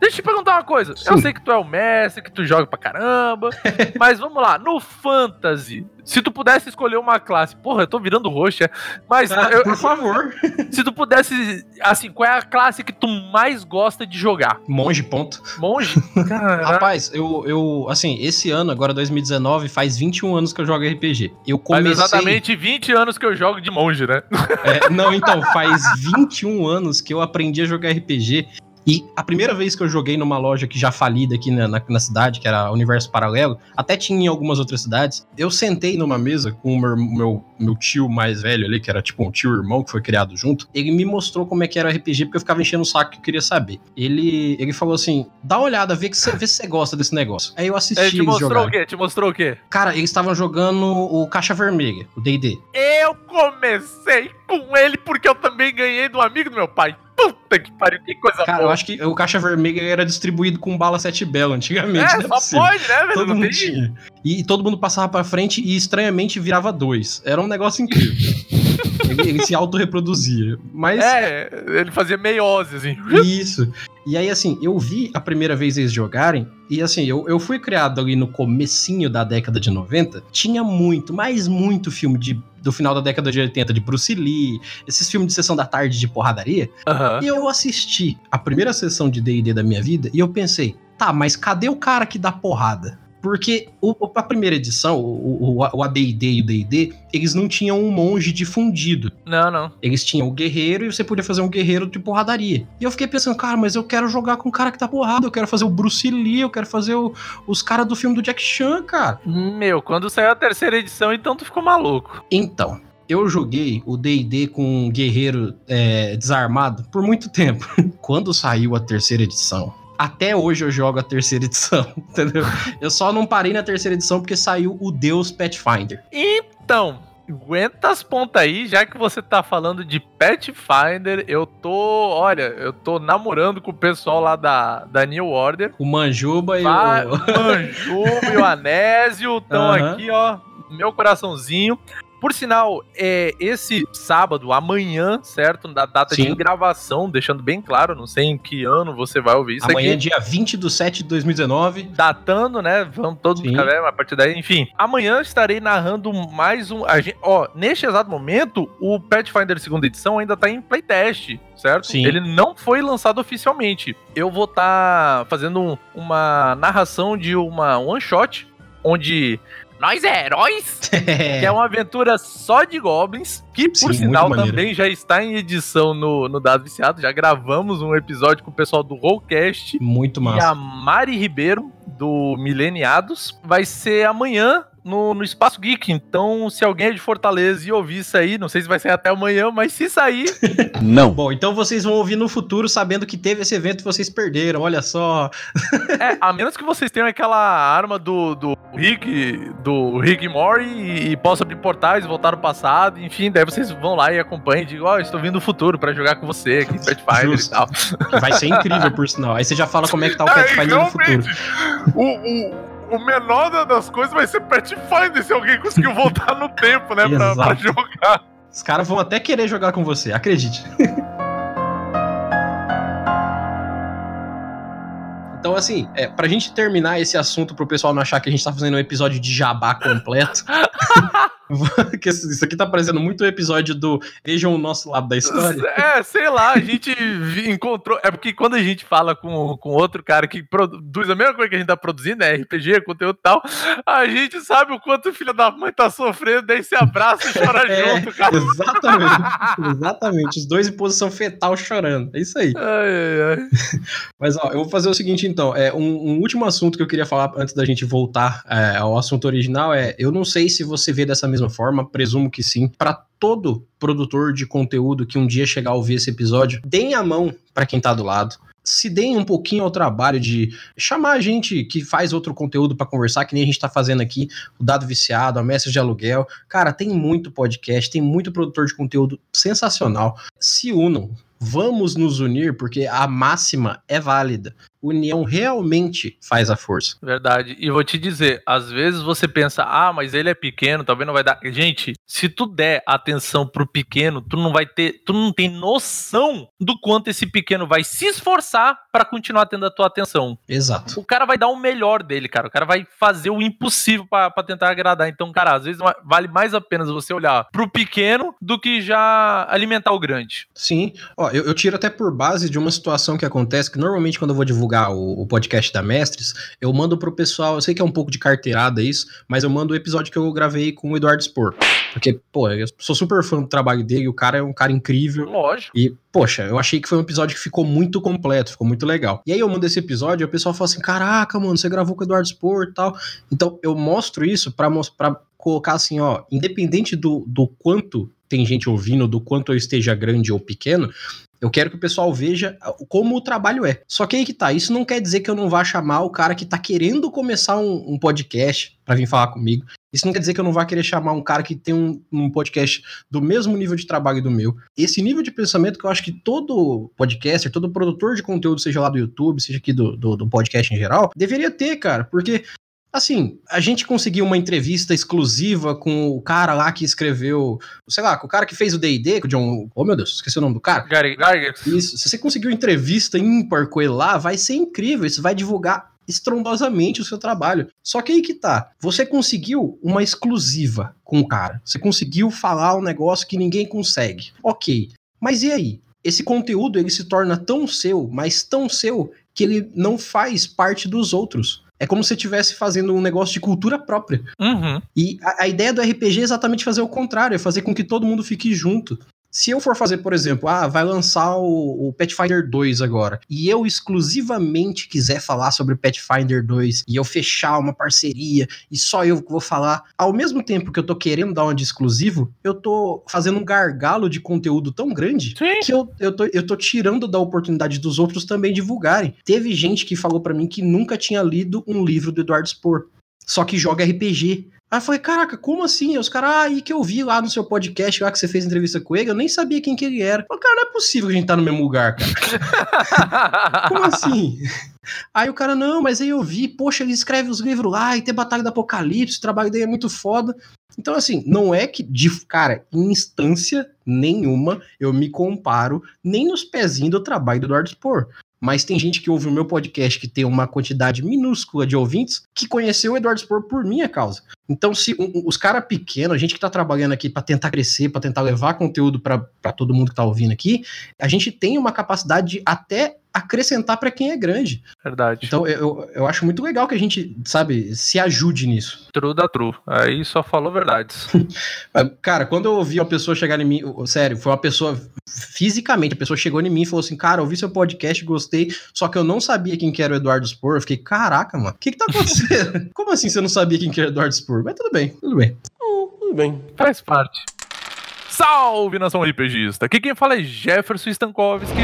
Deixa eu te perguntar uma coisa. Eu Sim. sei que tu é o mestre, que tu joga pra caramba. mas vamos lá, no Fantasy, se tu pudesse escolher uma classe. Porra, eu tô virando roxo, é. Mas Ah, eu- por favor. se tu pudesse. Assim, qual é a classe que tu mais gosta de jogar? Monge, ponto. Monge? Caraca. Rapaz, eu, eu, assim, esse ano, agora 2019, faz 21 anos que eu jogo RPG. Eu Faz comecei... exatamente 20 anos que eu jogo de monge, né? É, não, então, faz 21 anos que eu aprendi a jogar RPG. E a primeira vez que eu joguei numa loja que já falida aqui na, na, na cidade, que era Universo Paralelo, até tinha em algumas outras cidades, eu sentei numa mesa com o meu, meu, meu tio mais velho ali, que era tipo um tio irmão que foi criado junto. Ele me mostrou como é que era o RPG, porque eu ficava enchendo o saco que eu queria saber. Ele, ele falou assim: dá uma olhada, vê, que cê, vê se você gosta desse negócio. Aí eu assisti Ele te mostrou o quê? Te mostrou o quê? Cara, eles estavam jogando o Caixa Vermelha, o DD. Eu comecei com ele porque eu também ganhei do amigo do meu pai. Puta que pariu, que coisa Cara, eu boa. acho que o Caixa Vermelha era distribuído com bala 7 belo antigamente. É, não só possível. pode, né, velho? Todo Não mundo tinha. E, e todo mundo passava pra frente e estranhamente virava dois. Era um negócio incrível. ele, ele se autorreproduzia. Mas É, ele fazia meiose, assim. isso. E aí, assim, eu vi a primeira vez eles jogarem, e assim, eu, eu fui criado ali no comecinho da década de 90, tinha muito, mas muito filme de, do final da década de 80, de Bruce Lee, esses filmes de sessão da tarde de porradaria, Aham. e eu assisti a primeira sessão de D&D da minha vida, e eu pensei, tá, mas cadê o cara que dá porrada? Porque o, a primeira edição, o, o, o AD&D e o D&D, eles não tinham um monge difundido. Não, não. Eles tinham o guerreiro e você podia fazer um guerreiro de porradaria. E eu fiquei pensando, cara, mas eu quero jogar com um cara que tá porrada, eu quero fazer o Bruce Lee, eu quero fazer o- os caras do filme do Jack Chan, cara. Meu, quando saiu a terceira edição, então tu ficou maluco. Então, eu joguei o D&D com um guerreiro é, desarmado por muito tempo. Quando saiu a terceira edição, até hoje eu jogo a terceira edição, entendeu? Eu só não parei na terceira edição porque saiu o Deus Pathfinder. Então, aguenta as pontas aí, já que você tá falando de Pathfinder, eu tô, olha, eu tô namorando com o pessoal lá da, da New Order. O Manjuba e o... o Manjuba e o Anésio estão Aham. aqui, ó, meu coraçãozinho. Por sinal, é, esse sábado, amanhã, certo? Da data de Sim. gravação, deixando bem claro, não sei em que ano você vai ouvir isso Amanhã, é aqui. dia 20 de 7 de 2019. Datando, né? Vamos todos Sim. ficar velho, a partir daí. Enfim, amanhã estarei narrando mais um. gente- ó, neste exato momento, o Pathfinder segunda edição ainda tá em playtest, certo? Sim. Ele não foi lançado oficialmente. Eu vou estar fazendo um- uma narração de uma one shot, onde nós é heróis que é uma aventura só de goblins, que por Sim, sinal maneiro. também já está em edição no, no Dado Viciado. Já gravamos um episódio com o pessoal do Rollcast Muito e massa. a Mari Ribeiro, do Mileniados. Vai ser amanhã no, no Espaço Geek. Então, se alguém é de Fortaleza e ouvir isso aí, não sei se vai sair até amanhã, mas se sair, Não. Bom, então vocês vão ouvir no futuro sabendo que teve esse evento e vocês perderam, olha só. é, a menos que vocês tenham aquela arma do, do Rick, do Rick Mori e, e possam abrir portais, voltar no passado, enfim, daí vocês vão lá e acompanhem e digam, ó, estou vindo no futuro pra jogar com você aqui em Pathfinder e tal. Vai ser incrível, por sinal. Aí você já fala como é que tá o É, Pathfinder no futuro. o, o, o menor da- das coisas vai ser Pathfinder se alguém conseguiu voltar no tempo, né? Pra, pra jogar. Os caras vão até querer jogar com você, acredite. Então, assim, é, pra gente terminar esse assunto pro pessoal não achar que a gente tá fazendo um episódio de jabá completo, que isso aqui tá parecendo muito o episódio do Vejam o Nosso Lado da História. É, sei lá, a gente encontrou. É porque quando a gente fala com, com outro cara que produz a mesma coisa que a gente tá produzindo, é RPG, conteúdo e tal, a gente sabe o quanto o filho da mãe tá sofrendo, daí se abraça e chora É, junto, cara. Exatamente, exatamente. Os dois em posição fetal chorando. É isso aí. Ai, ai, ai. Mas ó, eu vou fazer o seguinte então, é um, um último assunto que eu queria falar antes da gente voltar é, ao assunto original é, eu não sei se você vê dessa mesma forma, presumo que sim. Pra todo produtor de conteúdo que um dia chegar a ouvir esse episódio, deem a mão pra quem tá do lado. Se deem um pouquinho ao trabalho de chamar a gente que faz outro conteúdo pra conversar, que nem a gente tá fazendo aqui, o Dado Viciado, a Mestre de Aluguel. Cara, tem muito podcast, tem muito produtor de conteúdo sensacional. Se unam, vamos nos unir, porque a máxima é válida. União realmente faz a força. Verdade. E vou te dizer, às vezes você pensa, ah, mas ele é pequeno, talvez não vai dar. Gente, se tu der atenção pro pequeno, tu não vai ter, tu não tem noção do quanto esse pequeno vai se esforçar pra continuar tendo a tua atenção. Exato. O cara vai dar o melhor dele, cara. O cara vai fazer o impossível pra pra tentar agradar. Então, cara, às vezes va- vale mais a pena você olhar pro pequeno do que já alimentar o grande. Sim. Ó, eu, eu tiro até por base de uma situação que acontece que normalmente quando eu vou divulgar o, o podcast da Mestres, eu mando pro pessoal, eu sei que é um pouco de carteirada isso, mas eu mando o episódio que eu gravei com o Eduardo Spor. Porque, pô, eu sou super fã do trabalho dele, o cara é um cara incrível. Lógico. E, poxa, eu achei que foi um episódio que ficou muito completo, ficou muito legal. E aí eu mando esse episódio e o pessoal fala assim: caraca, mano, você gravou com o Eduardo Spor e tal. Então eu mostro isso pra, pra colocar assim, ó, independente do, do quanto tem gente ouvindo, do quanto eu esteja grande ou pequeno. Eu quero que o pessoal veja como o trabalho é. Só que aí que tá, isso não quer dizer que eu não vá chamar o cara que tá querendo começar um, um podcast pra vir falar comigo. Isso não quer dizer que eu não vá querer chamar um cara que tem um, um podcast do mesmo nível de trabalho do meu. Esse nível de pensamento que eu acho que todo podcaster, todo produtor de conteúdo, seja lá do YouTube, seja aqui do, do, do podcast em geral, deveria ter, cara. Porque assim, a gente conseguiu uma entrevista exclusiva com o cara lá que escreveu, sei lá, com o cara que fez o D&D, com o John, oh meu Deus, esqueci o nome do cara. Gary Gygax. Isso, se você conseguiu entrevista ímpar com ele lá, vai ser incrível, isso vai divulgar estrondosamente o seu trabalho. Só que aí que tá, você conseguiu uma exclusiva com o cara, você conseguiu falar um negócio que ninguém consegue. Ok, mas e aí? Esse conteúdo ele se torna tão seu, mas tão seu, que ele não faz parte dos outros. É como se você estivesse fazendo um negócio de cultura própria. Uhum. E a, a, ideia do RPG é exatamente fazer o contrário, é fazer com que todo mundo fique junto. Se eu for fazer, por exemplo, ah, vai lançar o, o Pathfinder 2 agora, e eu exclusivamente quiser falar sobre Pathfinder 2, e eu fechar uma parceria, e só eu vou falar, ao mesmo tempo que eu tô querendo dar uma de exclusivo, eu tô fazendo um gargalo de conteúdo tão grande Sim. que eu, eu, tô, eu tô tirando da oportunidade dos outros também divulgarem. Teve gente que falou para mim que nunca tinha lido um livro do Eduardo Spohr, só que joga RPG. Aí eu falei, caraca, como assim? Os caras, ah, aí que eu vi lá no seu podcast, lá que você fez entrevista com ele, eu nem sabia quem que ele era. Eu falei, cara, não é possível que a gente tá no mesmo lugar, cara. como assim? Aí o cara, não, mas aí eu vi, poxa, ele escreve os livros lá, e tem Batalha do Apocalipse, o trabalho dele é muito foda. Então, assim, não é que, de cara, em instância nenhuma, eu me comparo nem nos pezinhos do trabalho do Eduardo Spohr mas tem gente que ouve o meu podcast que tem uma quantidade minúscula de ouvintes que conheceu o Eduardo Spor por minha causa. Então, se um, os caras pequenos, a gente que tá trabalhando aqui para tentar crescer, para tentar levar conteúdo para todo mundo que tá ouvindo aqui, a gente tem uma capacidade de até acrescentar para quem é grande. Verdade. Então eu, eu acho muito legal que a gente, sabe, se ajude nisso. True da true. Aí só falou verdades. cara, quando eu ouvi uma pessoa chegar em mim, sério, foi uma pessoa fisicamente, a pessoa chegou em mim e falou assim: Cara, ouvi seu podcast, gostei, só que eu não sabia quem que era o Eduardo Spor. Eu fiquei, caraca, mano, o que que tá acontecendo? Como assim você não sabia quem que era o Eduardo Spor? Mas tudo bem, tudo bem. Hum, tudo bem. Faz parte. Salve, nação RPGista! Aqui quem fala é Jefferson Stankovski.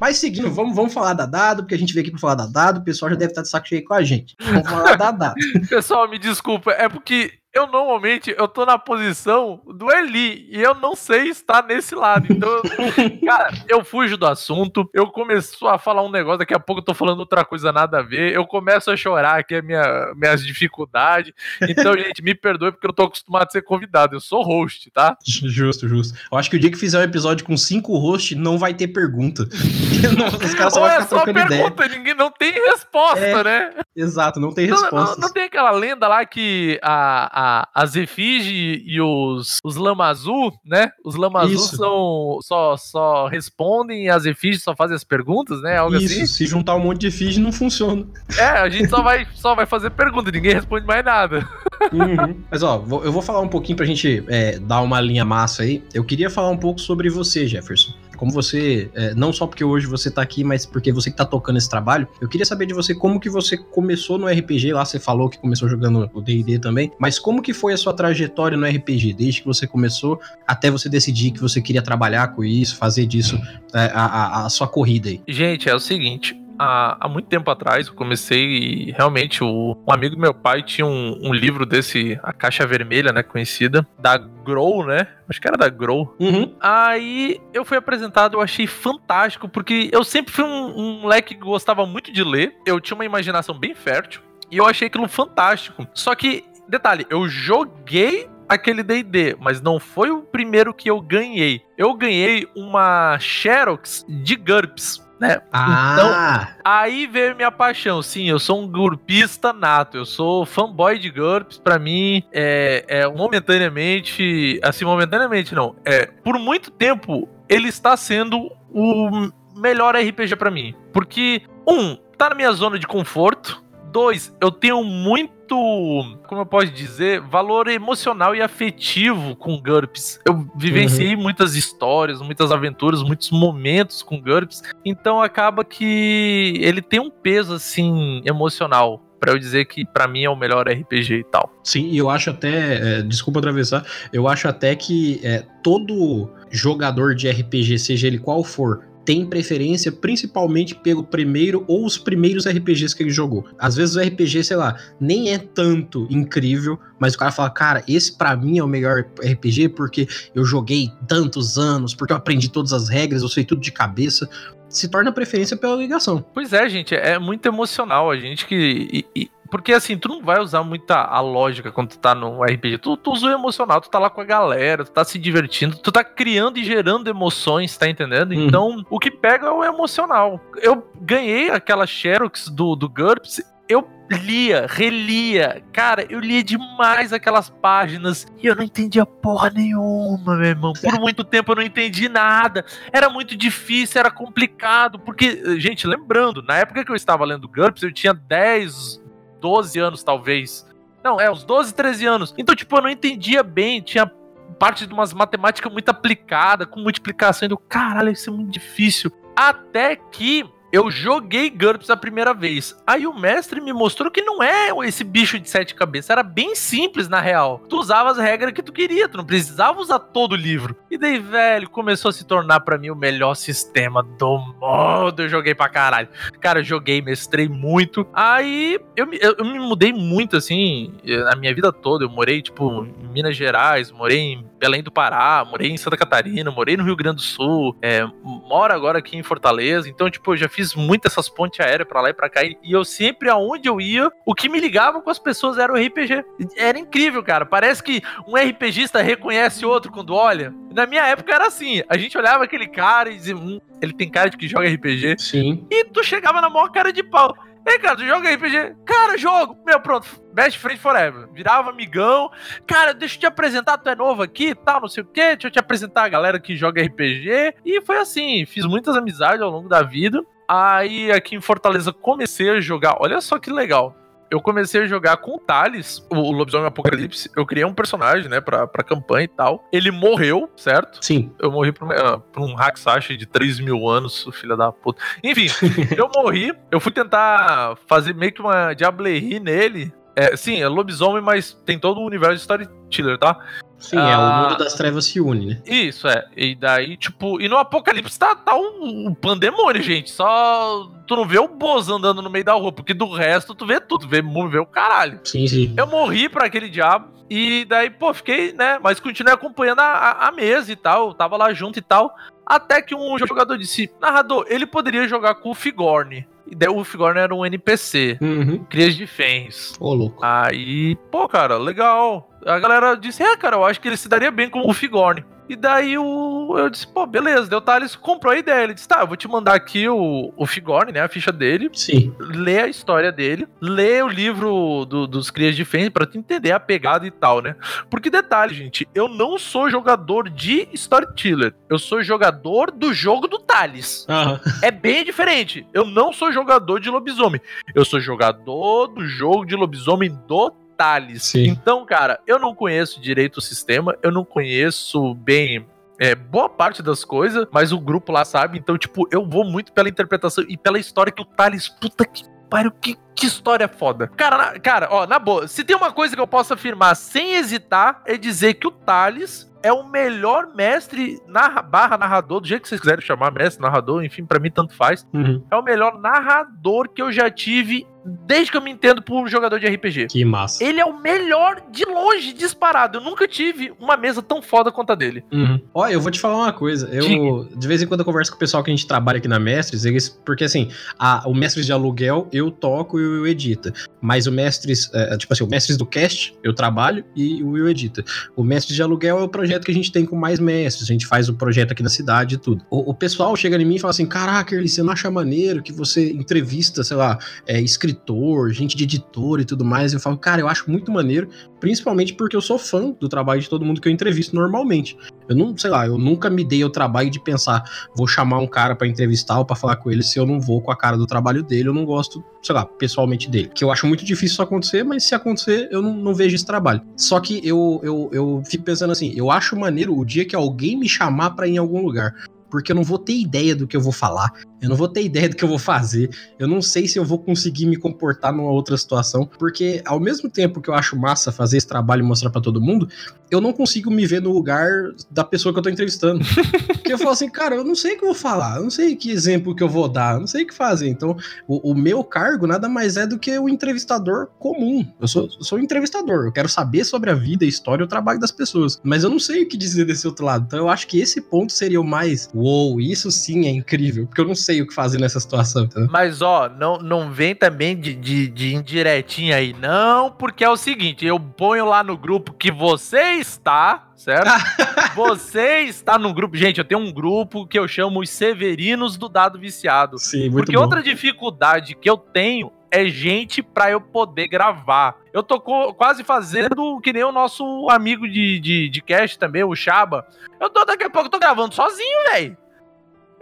Mas seguindo, vamos, vamos falar da dado, porque a gente veio aqui pra falar da dado, o pessoal já deve estar de saco cheio com a gente. Vamos falar da dado. Pessoal, me desculpa, é porque eu normalmente eu tô na posição do Eli e eu não sei estar nesse lado. Então, cara, eu fujo do assunto, eu começo a falar um negócio, daqui a pouco eu tô falando outra coisa nada a ver, eu começo a chorar que é minha minhas dificuldades. Então, gente, me perdoe porque eu tô acostumado a ser convidado, eu sou host, tá? Justo, justo. Eu acho que o dia que fizer um episódio com cinco hosts não vai ter pergunta. não, os caras só vão é só pergunta, ideia. ninguém não tem resposta, é, né? Exato, não tem resposta. Não, não, não, tem aquela lenda lá que a, a a, as efígie e os, os lama azul, né? Os lama azul são, só, só respondem e as efígies só fazem as perguntas, né? Algo Isso, assim. se juntar um monte de efígie não funciona. É, a gente só vai, só vai fazer pergunta, ninguém responde mais nada. Uhum. Mas ó, eu vou falar um pouquinho pra gente é, dar uma linha massa aí. Eu queria falar um pouco sobre você, Jefferson como você, é, não só porque hoje você tá aqui, mas porque você que tá tocando esse trabalho, eu queria saber de você como que você começou no RPG, lá você falou que começou jogando o D&D também, mas como que foi a sua trajetória no RPG, desde que você começou até você decidir que você queria trabalhar com isso, fazer disso é, a, a, a sua corrida aí? Gente, é o seguinte, há, há muito tempo atrás, eu comecei e realmente o, um amigo do meu pai tinha um, um, livro desse, a Caixa Vermelha, né, conhecida, da Grow, né? Acho que era da Grow. Uhum. Aí eu fui apresentado, eu achei fantástico, porque eu sempre fui um, um moleque que gostava muito de ler, eu tinha uma imaginação bem fértil, e eu achei aquilo fantástico. Só que, detalhe, eu joguei aquele D&D, mas não foi o primeiro que eu ganhei. Eu ganhei uma Xerox de GURPS né? Ah. Então, aí veio minha paixão. Sim, eu sou um GURPista nato. Eu sou fanboy de GURPS. Pra mim, é, é momentaneamente. Assim, momentaneamente não. É, por muito tempo, ele está sendo o melhor RPG para mim. Porque, um, tá na minha zona de conforto. Dois, eu tenho muito como eu posso dizer, valor emocional e afetivo com GURPS. Eu vivenciei uhum. muitas histórias, muitas aventuras, muitos momentos com GURPS, então acaba que ele tem um peso assim emocional para eu dizer que para mim é o melhor RPG e tal. Sim, e eu acho até, é, desculpa atravessar, eu acho até que é, todo jogador de RPG, seja ele qual for, tem preferência principalmente pelo primeiro ou os primeiros RPGs que ele jogou. Às vezes o RPG, sei lá, nem é tanto incrível, mas o cara fala, cara, esse para mim é o melhor RPG porque eu joguei tantos anos, porque eu aprendi todas as regras, eu sei tudo de cabeça se torna preferência pela ligação. Pois é, gente, é muito emocional. A gente que. E, porque assim, tu não vai usar muita a lógica quando tu tá no RPG. Tu, tu usa o emocional, tu tá lá com a galera, tu tá se divertindo, tu tá criando e gerando emoções, tá entendendo? Uhum. Então, o que pega é o emocional. Eu ganhei aquela Xerox do, do GURPS eu lia, relia. Cara, eu lia demais aquelas páginas e eu não entendia porra nenhuma, meu irmão. Por muito tempo eu não entendi nada. Era muito difícil, era complicado. Porque, gente, lembrando, na época que eu estava lendo GURPS, eu tinha 10, 12 anos, talvez. Não, é, uns 12, 13 anos. Então, tipo, eu não entendia bem, tinha parte de umas matemáticas muito aplicada, com multiplicação. do caralho, isso é muito difícil. Até que eu joguei GURPS a primeira vez. Aí o mestre me mostrou que não é esse bicho de sete cabeças. Era bem simples, na real. Tu usava as regras que tu queria, tu não precisava usar todo o livro. E daí, velho, começou a se tornar para mim o melhor sistema do mundo. Eu joguei pra caralho. Cara, eu joguei, mestrei muito. Aí eu, eu, eu me mudei muito, assim, a minha vida toda. Eu morei, tipo, em Minas Gerais, morei em Belém do Pará, morei em Santa Catarina, morei no Rio Grande do Sul, é, moro agora aqui em Fortaleza. Então, tipo, eu já fiz fiz muito essas pontes aéreas para lá e pra cá. E eu sempre, aonde eu ia, o que me ligava com as pessoas era o RPG. Era incrível, cara. Parece que um RPGista reconhece outro quando olha. Na minha época era assim. A gente olhava aquele cara e dizia, hum, ele tem cara de que joga RPG. Sim. E tu chegava na maior cara de pau. Ei, cara, tu joga RPG? Cara, jogo! Meu, pronto, best friend forever. Virava amigão. Cara, deixa eu te apresentar, tu é novo aqui tal, não sei o quê. Deixa eu te apresentar a galera que joga RPG. E foi assim, fiz muitas amizades ao longo da vida. Aí aqui em Fortaleza comecei a jogar. Olha só que legal. Eu comecei a jogar com o Thales, o Lobisomem Apocalipse. Eu criei um personagem, né, pra, pra campanha e tal. Ele morreu, certo? Sim. Eu morri pra, uh, pra um Hacksashi de 3 mil anos, filha da puta. Enfim, eu morri. Eu fui tentar fazer meio que uma diablerie nele. É, sim, é lobisomem, mas tem todo o universo de Storyteller, tá? Sim, ah, é o ah. mundo das trevas se une, né? Isso, é. E daí, tipo, e no Apocalipse tá, tá um, um pandemônio, gente. Só tu não vê o Bozo andando no meio da rua, porque do resto tu vê tudo, vê, vê o caralho. Sim, sim. Eu morri pra aquele diabo. E daí, pô, fiquei, né? Mas continuei acompanhando a, a, a mesa e tal. Tava lá junto e tal. Até que um jogador disse: narrador, ele poderia jogar com o Figorne. E daí o Figorn era um NPC. Uhum. Crias de Fens. Ô, louco. Aí, pô, cara, legal. A galera disse, é, cara, eu acho que ele se daria bem com o Figorn. E daí o, eu disse, pô, beleza. Deu Thales comprou a ideia. Ele disse, tá, eu vou te mandar aqui o, o Figorne, né? A ficha dele. Sim. Lê a história dele. Lê o livro do, dos Crias de Fênix pra tu entender a pegada e tal, né? Porque detalhe, gente, eu não sou jogador de Storyteller. Eu sou jogador do jogo do Thales. Uhum. É bem diferente. Eu não sou jogador de lobisomem. Eu sou jogador do jogo de lobisomem do detalhes. Sim. Então, cara, eu não conheço direito o sistema, eu não conheço bem é, boa parte das coisas, mas o grupo lá sabe. Então, tipo, eu vou muito pela interpretação e pela história que o Thales, puta que pariu, que, que história foda. Cara, na, cara, ó, na boa, se tem uma coisa que eu posso afirmar sem hesitar, é dizer que o Thales é o melhor mestre narra, barra narrador, do jeito que vocês quiserem chamar, mestre, narrador, enfim, para mim tanto faz. Uhum. É o melhor narrador que eu já tive desde que eu me entendo por um jogador de RPG. Que massa. Ele é o melhor de longe, disparado. Eu nunca tive uma mesa tão foda quanto a dele. Uhum. Olha, eu vou te falar uma coisa. Eu, Diga. de vez em quando, eu converso com o pessoal que a gente trabalha aqui na Mestres, eles, porque assim, a, o Mestres de Aluguel eu toco e o Will edita. Mas o Mestres, é, tipo assim, o Mestres do Cast eu trabalho e o Will edita. O Mestres de Aluguel é o projeto que a gente tem com mais mestres. A gente faz o projeto aqui na cidade e tudo. O, o pessoal chega em mim e fala assim: Caraca, você não acha maneiro que você entrevista, sei lá, é, escritor, gente de editor e tudo mais. Eu falo, cara, eu acho muito maneiro, principalmente porque eu sou fã do trabalho de todo mundo que eu entrevisto normalmente. Eu não, sei lá, eu nunca me dei o trabalho de pensar, vou chamar um cara para entrevistar ou pra falar com ele se eu não vou com a cara do trabalho dele, eu não gosto, sei lá, pessoalmente dele. Que eu acho muito difícil isso acontecer, mas se acontecer, eu não, não vejo esse trabalho. Só que eu, eu, eu fico pensando assim, eu acho maneiro o dia que alguém me chamar para ir em algum lugar porque eu não vou ter ideia do que eu vou falar, eu não vou ter ideia do que eu vou fazer, eu não sei se eu vou conseguir me comportar numa outra situação, porque ao mesmo tempo que eu acho massa fazer esse trabalho e mostrar para todo mundo, eu não consigo me ver no lugar da pessoa que eu tô entrevistando. porque eu falo assim, cara, eu não sei o que eu vou falar, eu não sei que exemplo que eu vou dar, eu não sei o que fazer. Então, o, o meu cargo nada mais é do que o entrevistador comum. Eu sou, eu sou um entrevistador, eu quero saber sobre a vida, a história e o trabalho das pessoas, mas eu não sei o que dizer desse outro lado. Então, eu acho que esse ponto seria o mais uou, isso sim é incrível, porque eu não sei sei o que fazer nessa situação. Entendeu? Mas, ó, não, não vem também de, de, de indiretinha aí, não, porque é o seguinte, eu ponho lá no grupo que você está, certo? você está no grupo. Gente, eu tenho um grupo que eu chamo os Severinos do Dado Viciado. Sim, muito Porque bom. outra dificuldade que eu tenho é gente pra eu poder gravar. Eu tô quase fazendo que nem o nosso amigo de, de, de cast também, o Chaba. Eu tô daqui a pouco eu tô gravando sozinho, velho.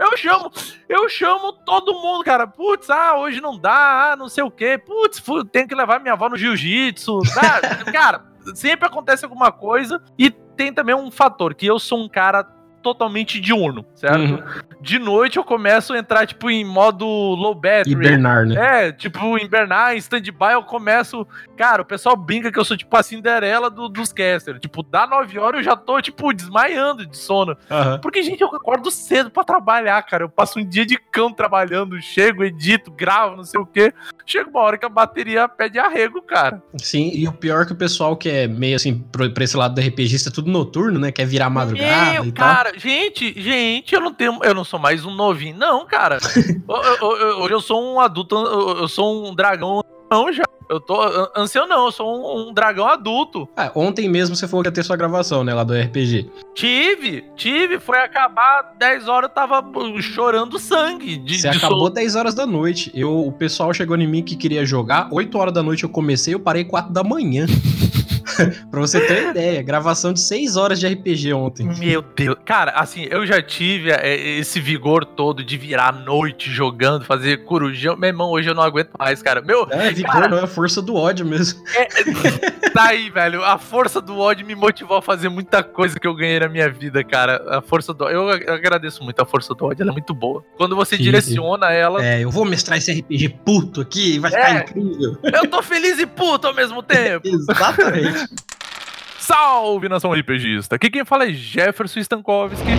Eu chamo, eu chamo todo mundo, cara. Putz, ah, hoje não dá, ah, não sei o quê. Putz, tenho que levar minha avó no jiu-jitsu. Ah, cara, sempre acontece alguma coisa. E tem também um fator, que eu sou um cara totalmente diurno, certo? Uhum. De noite eu começo a entrar, tipo, em modo low battery. Hibernar, né? É, tipo, hibernar, em stand-by eu começo. Cara, o pessoal brinca que eu sou tipo a Cinderela do- dos casters. Tipo, dá 9 horas eu já tô, tipo, desmaiando de sono. Aham. Porque, gente, eu acordo cedo pra trabalhar, cara. Eu passo um dia de cão trabalhando, chego, edito, gravo, não sei o quê. Chega uma hora que a bateria pede arrego, cara. Sim, e o pior é que o pessoal que é meio assim, pra esse lado do RPGista, é tudo noturno, né? Quer virar madrugada Meu, e tal. cara, gente, gente, eu não tenho, eu não sou mais um novinho, não, cara. Hoje eu sou um adulto, eu sou um dragão, não já. Eu tô ancião não, eu sou um, um dragão adulto. Ah, ontem mesmo você falou que ia ter sua gravação, né? Lá do RPG. Tive, tive, foi acabar 10 horas eu tava chorando sangue de, Você de acabou sono. 10 horas da noite. Eu, o pessoal chegou em mim que queria jogar. 8 horas da noite eu comecei, eu parei 4 da manhã. pra você ter ideia, gravação de 6 horas de RPG ontem. Meu Deus, cara, assim, eu já tive é, esse vigor todo de virar à noite jogando, fazer corujão. Meu irmão, hoje eu não aguento mais, cara. Meu, É, vigor Cara. não é a força do ódio mesmo. Tá aí, velho. A força do ódio me motivou a fazer muita coisa que eu ganhei na minha vida, cara. A força do Eu ag- agradeço muito a força do ódio, ela é muito boa. Quando você Sim, direciona ela. É, eu vou mestrar esse RPG puto aqui, vai ficar É. incrível. Eu tô feliz e puto ao mesmo tempo. Exatamente. Salve, nação RPGista! Aqui quem fala é Jefferson Stankovski.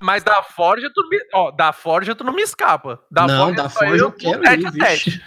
Mas da Forja, tu me, ó, da Forja tu não me escapa. Da Não, Forja da Forja eu tu quero ir, vixe.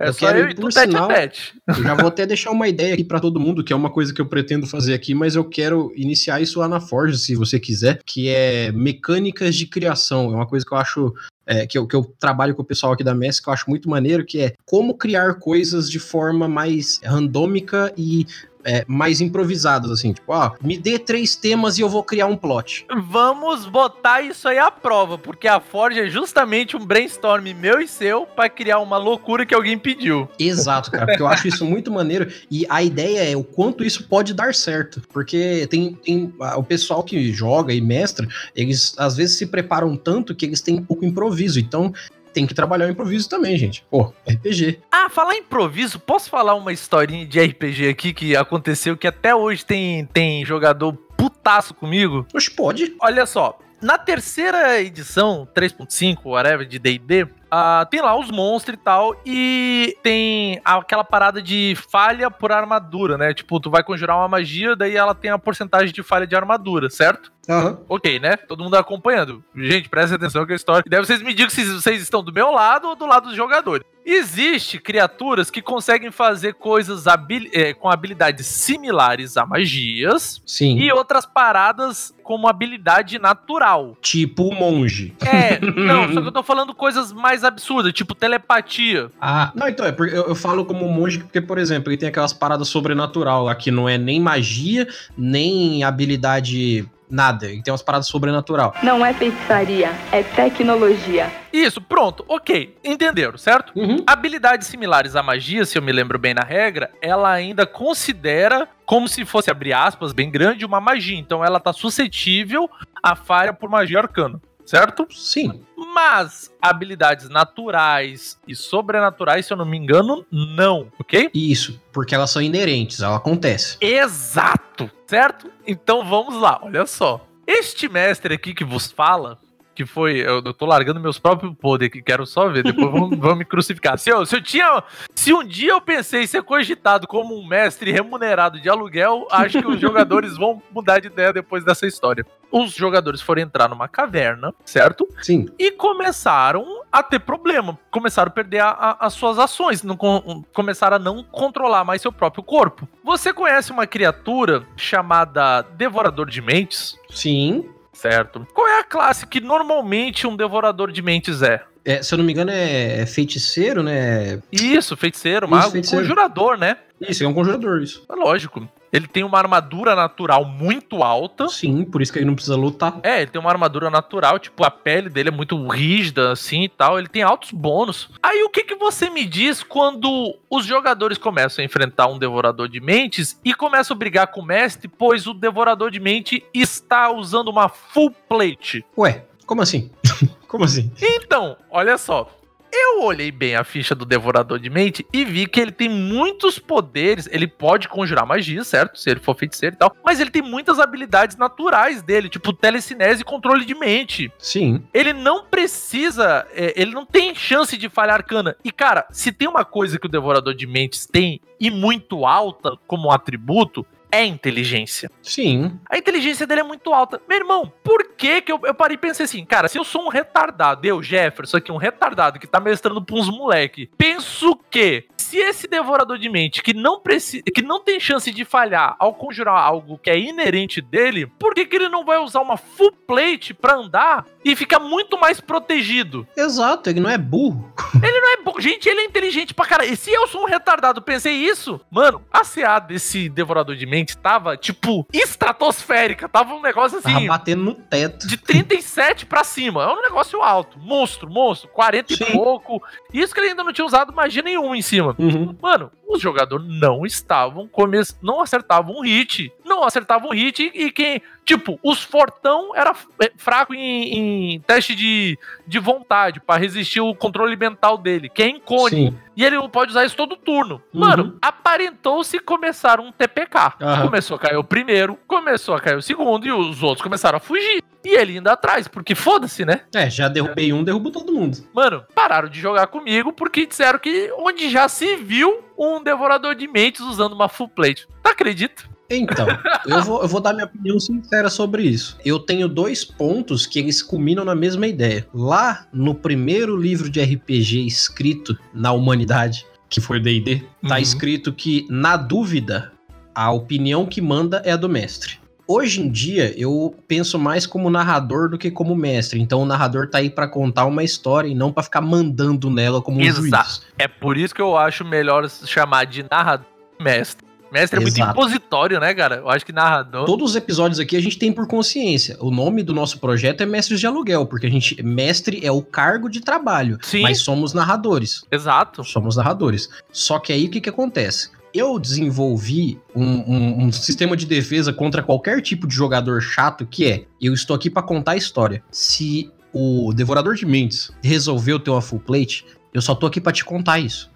É Eu só quero eu ir, e por sinal. Eu já vou até deixar uma ideia aqui pra todo mundo, que é uma coisa que eu pretendo fazer aqui, mas eu quero iniciar isso lá na Forja, se você quiser, que é mecânicas de criação. É uma coisa que eu acho. É, que, eu, que eu trabalho com o pessoal aqui da Messi, que eu acho muito maneiro, que é como criar coisas de forma mais randômica e é, mais improvisadas, assim. Tipo, ó, me dê três temas e eu vou criar um plot. Vamos botar isso aí à prova, porque a Forja é justamente um brainstorm meu e seu pra criar uma loucura que alguém pediu. Exato, cara, porque eu acho isso muito maneiro e a ideia é o quanto isso pode dar certo, porque tem, tem o pessoal que joga e mestra, eles às vezes se preparam tanto que eles têm pouco improviso, então tem que trabalhar o improviso também, gente. Pô, RPG. Ah, falar improviso, posso falar uma historinha de RPG aqui que aconteceu que até hoje tem, tem jogador putaço comigo? Oxe, pode. Olha só, na terceira edição, 3.5, whatever, de D&D, ah, tem lá os monstros e tal, e tem aquela parada de falha por armadura, né? Tipo, tu vai conjurar uma magia, daí ela tem a porcentagem de falha de armadura, certo? Aham. Ok, né? Todo mundo acompanhando. Gente, presta atenção que a história. E daí vocês me digam se vocês estão do meu lado ou do lado dos jogadores. Existe criaturas que conseguem fazer coisas habil- eh, com habilidades similares a magias Sim. e outras paradas como habilidade natural. Tipo o monge. É, não, só que eu tô falando coisas mais absurdas, tipo telepatia. Ah, não, então é, porque eu, eu falo como monge porque, por exemplo, ele tem aquelas paradas sobrenatural lá que não é nem magia, nem habilidade nada. Ele tem umas paradas sobrenatural. Não é feitiçaria, é tecnologia. Isso, pronto, ok. Entenderam, certo? Uhum. Habilidades similares à magia, se eu me lembro bem na regra, ela ainda considera como se fosse, abrir aspas, bem grande, uma magia. Então ela tá suscetível à falha por magia arcana, certo? Sim. Mas habilidades naturais e sobrenaturais, se eu não me engano, não, ok? Isso, porque elas são inerentes, ela acontece. Exato, certo? Então vamos lá, olha só. Este mestre aqui que vos fala, que foi. Eu, eu tô largando meus próprios poderes que quero só ver, depois vão, vão me crucificar. Se eu, se eu tinha. Se um dia eu pensei em ser cogitado como um mestre remunerado de aluguel, acho que os jogadores vão mudar de ideia depois dessa história. Os jogadores foram entrar numa caverna, certo? Sim. e começaram a ter problema. Começaram a perder a- a- as suas ações, não com- começaram a não controlar mais seu próprio corpo. Você conhece uma criatura chamada Devorador de Mentes? Sim. Certo. Qual é a classe que normalmente um devorador de mentes é? É, se eu não me engano, é, é feiticeiro, né? Isso, feiticeiro, Isso, mago, feiticeiro. conjurador, né? Isso, é um conjurador, isso. É lógico. Ele tem uma armadura natural muito alta. Sim, por isso que ele não precisa lutar. É, ele tem uma armadura natural, tipo, a pele dele é muito rígida, assim e tal. Ele tem altos bônus. Aí o que, que você me diz quando os jogadores começam a enfrentar um devorador de mentes e começam a brigar com o mestre, pois o devorador de mente está usando uma full plate? Ué, como assim? como assim? Então, olha só. Eu olhei bem a ficha do Devorador de Mente e vi que ele tem muitos poderes. Ele pode conjurar magia, certo? Se ele for feiticeiro e tal. Mas ele tem muitas habilidades naturais dele, tipo telecinese e controle de mente. Sim. Ele não precisa. é, ele não tem chance de falhar arcana. E, cara, se tem uma coisa que o Devorador de Mentes tem e muito alta como atributo, é inteligência. Sim. A inteligência dele é muito alta. Meu irmão, por que que eu, eu parei e pensei assim, cara, se eu sou um retardado, eu, Jefferson, aqui, um retardado que tá mestrando pra uns moleque, penso que se esse devorador de mente que não precisa, que não tem chance de falhar ao conjurar algo que é inerente dele, por que que ele não vai usar uma full plate pra andar e ficar muito mais protegido? Exato, ele não é burro. Ele não é bom. Gente, ele é inteligente pra caralho. E se eu sou um retardado, pensei isso, mano, a CA desse devorador de mente tava, tipo, estratosférica. Tava um negócio Tava assim. batendo no teto. De 37 pra cima. É um negócio alto. Monstro, monstro. 40 Sim. e pouco. Isso que ele ainda não tinha usado magia nenhuma em cima. Uhum. Mano, os jogadores não estavam come... não acertavam um hit. Não acertavam um hit e quem. Tipo, os Fortão era é, fraco em, em teste de, de vontade pra resistir o controle mental dele, que é incônico. Sim. E ele pode usar isso todo turno. Uhum. Mano, aparentou-se começar um TPK. Começou a cair o primeiro, começou a cair o segundo e os outros começaram a fugir. E ele indo atrás, porque foda-se, né? É, já derrubei um, derrubo todo mundo. Mano, pararam de jogar comigo porque disseram que onde já se viu um devorador de mentes usando uma full plate. Tá acredita? Então, eu vou, eu vou dar minha opinião sincera sobre isso. Eu tenho dois pontos que eles culminam na mesma ideia. Lá no primeiro livro de RPG escrito na humanidade, que foi o D&D, tá Uhum. escrito que, na dúvida, a opinião que manda é a do mestre. Hoje em dia, eu penso mais como narrador do que como mestre. Então, o narrador tá aí pra contar uma história e não pra ficar mandando nela como um Exato. juiz. É por isso que eu acho melhor chamar de narrador mestre. Mestre é muito Exato. impositório, né, cara? Eu acho que narrador. Todos os episódios aqui a gente tem por consciência. O nome do nosso projeto é Mestres de Aluguel, porque a gente. Mestre é o cargo de trabalho. Sim. Mas somos narradores. Exato. Somos narradores. Só que aí o que, que acontece? Eu desenvolvi um, um- um sistema de defesa contra qualquer tipo de jogador chato que é: eu estou aqui pra contar a história. Se o Devorador de Mentes resolveu ter uma full plate, eu só tô aqui pra te contar isso.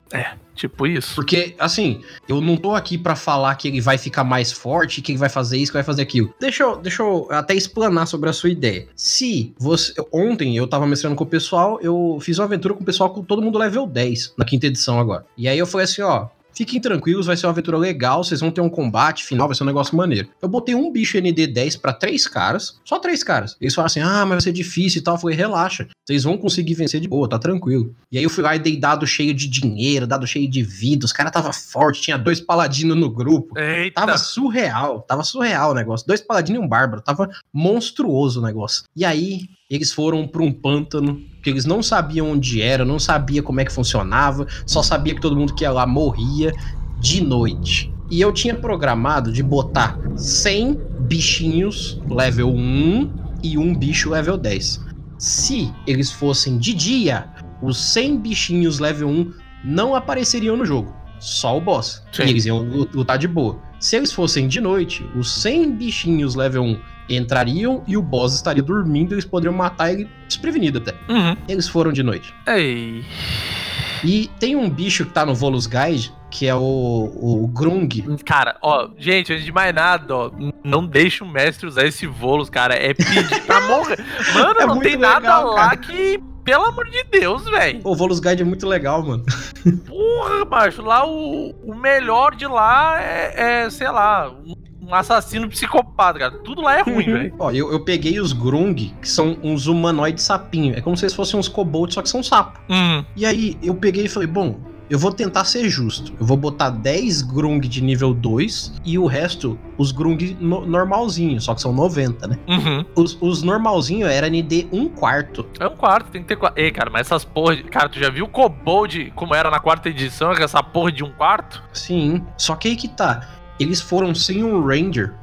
Tipo isso. Porque, assim, eu não tô aqui pra falar que ele vai ficar mais forte, que ele vai fazer isso, que vai fazer aquilo. Deixa eu, deixa eu até explanar sobre a sua ideia. Se você. Ontem eu tava mestrando com o pessoal, eu fiz uma aventura com o pessoal com todo mundo level 10, na quinta edição agora. E aí eu falei assim: ó. Fiquem tranquilos, vai ser uma aventura legal, vocês vão ter um combate final, vai ser um negócio maneiro. Eu botei um bicho ND10 pra três caras, só três caras. Eles falaram assim: ah, mas vai ser difícil e tal. Eu falei: relaxa, vocês vão conseguir vencer de boa, tá tranquilo. E aí eu fui lá e dei dado cheio de dinheiro, dado cheio de vida. Os caras tava forte, tinha dois paladinos no grupo. Eita. Tava surreal, tava surreal o negócio. Dois paladinos e um bárbaro, tava monstruoso o negócio. E aí, eles foram pra um pântano, que eles não sabiam onde era, não sabia como é que funcionava, só sabia que todo mundo que ia lá morria de noite. E eu tinha programado de botar 100 bichinhos level 1 e um bicho level 10. Se eles fossem de dia, os 100 bichinhos level 1 não apareceriam no jogo. Só o boss. Sim. E eles iam lutar de boa. Se eles fossem de noite, os 100 bichinhos level 1 entrariam e o boss estaria dormindo e eles poderiam matar ele desprevenido até. Uhum. Eles foram de noite. Ei. E tem um bicho que tá no Volus Guide, que é o, o Grung. Cara, ó, gente, antes de mais nada, ó, não deixa o mestre usar esse volos, cara. É pedir pra morrer. Mano, É não tem nada legal, lá cara. que. Pelo amor de Deus, velho. O Volus Guide é muito legal, mano. Porra, macho, lá o, o melhor de lá é, é, sei lá, um, um assassino psicopata, cara. Tudo lá é ruim, velho. Ó, eu, eu peguei os Grung, que são uns humanoides sapinho. É como se eles fossem uns kobolds, só que são sapo. Hum, E aí eu peguei e falei, bom, eu vou tentar ser justo. Eu vou botar 10 Grung de nível 2 e o resto, os Grung no, normalzinho, só que são 90, né? Uhum. Os, os normalzinho era ND 1 quarto. É um quarto, tem que ter quarto. Ei, cara, mas essas porra. De... Cara, tu já viu o Kobold como era na quarta edição, essa porra de um quarto? Sim. Só que aí que tá. Eles foram sem um Ranger,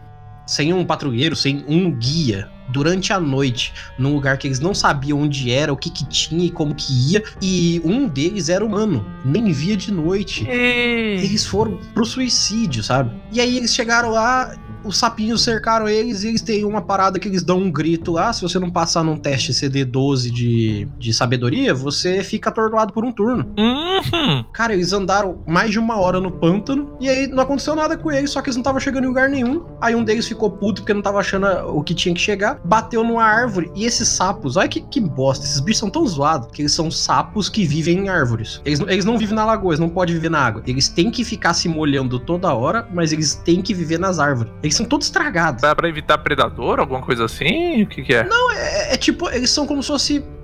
sem um patrulheiro, sem um guia durante a noite, num lugar que eles não sabiam onde era, o que que tinha e como que ia, e um deles era humano, nem via de noite. Eles foram pro suicídio, sabe? E aí eles chegaram lá, os sapinhos cercaram eles e eles têm uma parada que eles dão um grito lá. Se você não passar num teste CD12 de, de sabedoria, você fica atordoado por um turno. Uhum. Cara, eles andaram mais de uma hora no pântano e aí não aconteceu nada com eles, só que eles não estavam chegando em lugar nenhum. Aí um deles ficou puto porque não tava achando o que tinha que chegar, bateu numa árvore e esses sapos, olha que, que bosta, esses bichos são tão zoados que eles são sapos que vivem em árvores. Eles, eles não vivem na lagoa, eles não podem viver na água. Eles têm que ficar se molhando toda hora, mas eles têm que viver nas árvores. Eles são todos estragados. Dá pra evitar predador, alguma coisa assim? O que que é? É, é tipo, eles são como se fosse hum,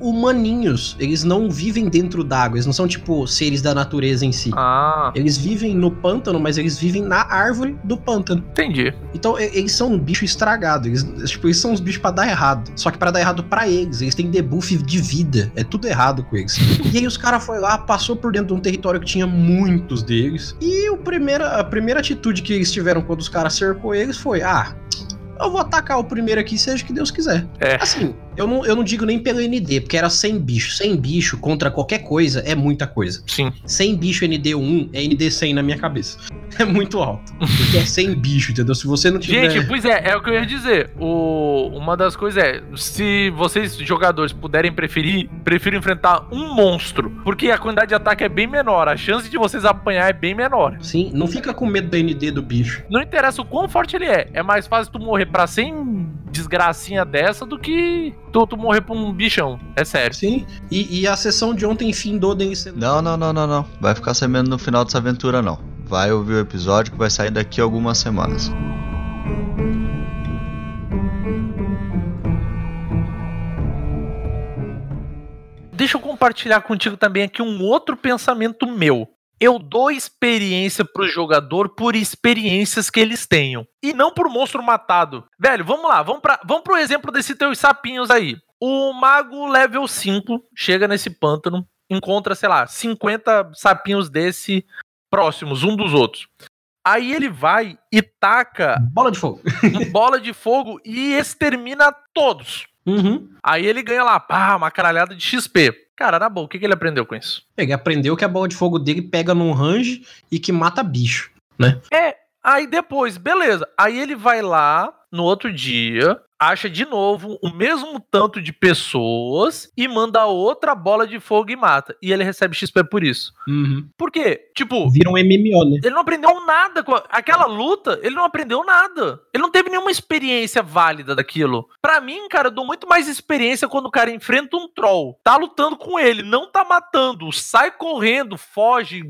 humaninhos. Eles não vivem dentro d'água, eles não são tipo seres da natureza em si. Ah, Eles vivem no pântano, mas eles vivem na árvore do pântano. entendi. Então, eles são um bicho estragado. Eles, tipo, eles são os bichos pra dar errado. Só que pra dar errado pra eles, eles têm debuff de vida. É tudo errado com eles. e aí os caras foi lá, passou por dentro de um território que tinha muitos deles. E o primeira, a primeira atitude que eles tiveram quando os caras cercou eles foi: ah. Eu vou atacar o primeiro aqui, seja o que Deus quiser. É. Assim, eu não, eu não digo nem pelo ND, porque era 100 bicho. 100 bicho contra qualquer coisa é muita coisa. Sim. 100 bicho ND1 é ND100 na minha cabeça. É muito alto. Porque é 100 bicho, entendeu? Se você não tiver. Gente, pois é, é o que eu ia dizer. O, uma das coisas é, se vocês, jogadores, puderem preferir, prefiro enfrentar um monstro. Porque a quantidade de ataque é bem menor. A chance de vocês apanhar é bem menor. Sim, não fica com medo da ND do bicho. Não interessa o quão forte ele é. É mais fácil tu morrer pra 100 desgracinha dessa do que tu, tu morrer pra um bichão. É sério. Sim. E, e a sessão de ontem findou sendo. Não, não, não, não, não. Vai ficar sabendo no final dessa aventura, não. Vai ouvir o episódio que vai sair daqui a algumas semanas. Deixa eu compartilhar contigo também aqui um outro pensamento meu. Eu dou experiência pro jogador por experiências que eles tenham. E não por monstro matado. Velho, vamos lá, vamos, pra, vamos pro exemplo desses teus sapinhos aí. O mago level 5 chega nesse pântano, encontra, sei lá, 50 sapinhos desse próximos, um dos outros. Aí ele vai e taca Bola de fogo. bola de fogo e extermina todos. Uhum. Aí ele ganha lá, pá, uma caralhada de XP. Cara, na boa, o que, que ele aprendeu com isso? Ele aprendeu que a bola de fogo dele pega num range e que mata bicho. Né? É, aí depois, beleza. Aí ele vai lá no outro dia, acha de novo o mesmo tanto de pessoas e manda outra bola de fogo e mata. E ele recebe XP por isso. Uhum. Por quê? Tipo, Vira um MMO, né? ele não aprendeu nada com aquela luta, ele não aprendeu nada. Ele não teve nenhuma experiência válida daquilo. Pra mim, cara, eu dou muito mais experiência quando o cara enfrenta um troll, tá lutando com ele, não tá matando, sai correndo, foge,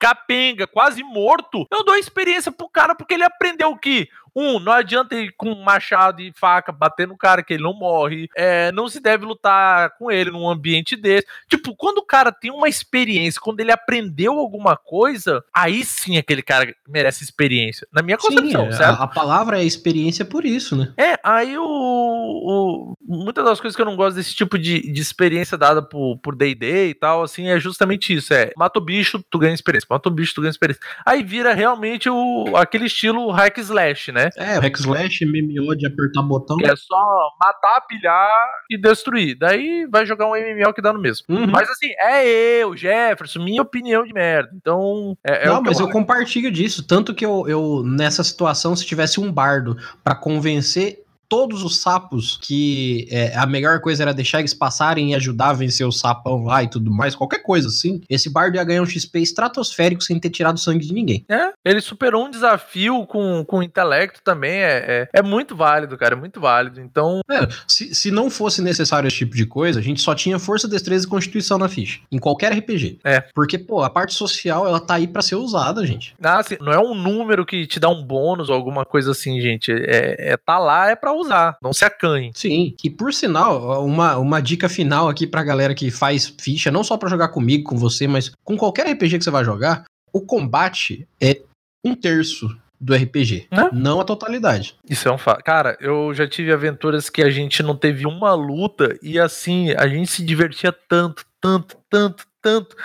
capenga, quase morto. Eu dou experiência pro cara porque ele aprendeu que um, não adianta ir com machado e faca bater no cara que ele não morre. É, não se deve lutar com ele num ambiente desse. Tipo, quando o cara tem uma experiência, quando ele aprendeu alguma coisa, aí sim aquele cara merece experiência. Na minha concepção, Sim, certo? a, a palavra é experiência por isso, né? É, aí o, o- Muitas das coisas que eu não gosto desse tipo de, de experiência dada por por D&D e tal, assim, é justamente isso. É, mata o bicho, tu ganha experiência. Mata o bicho, tu ganha experiência. Aí vira realmente o, aquele estilo hack slash, né? É, o hack slash, MMO de apertar botão. É só matar, pilhar e destruir. Daí vai jogar um MMO que dá no mesmo. Uhum. Mas assim, é eu, Jefferson, minha opinião de merda. Então, é, é não, mas eu, acho. compartilho disso. Tanto que eu, eu, nessa situação, se tivesse um bardo pra convencer todos os sapos que é, a melhor coisa era deixar eles passarem e ajudar a vencer o sapão lá e tudo mais, qualquer coisa assim, esse bardo ia ganhar um XP estratosférico sem ter tirado sangue de ninguém. É, ele superou um desafio com, com intelecto também. É, é, é muito válido, cara. É muito válido. Então, É, se, se não fosse necessário esse tipo de coisa, a gente só tinha força, destreza e constituição na ficha. Em qualquer RPG. É. Porque, pô, a parte social, ela tá aí pra ser usada, gente. ah, assim, não é um número que te dá um bônus ou alguma coisa assim, gente. É, é tá lá, é pra usar, não se acanhe. Sim, e por sinal, uma, uma dica final aqui pra galera que faz ficha, não só pra jogar comigo, com você, mas com qualquer RPG que você vai jogar, o combate é um terço do RPG, Né? não a totalidade. Isso é um fato. Cara, eu já tive aventuras que a gente não teve uma luta e assim, a gente se divertia tanto, tanto, tanto, tanto.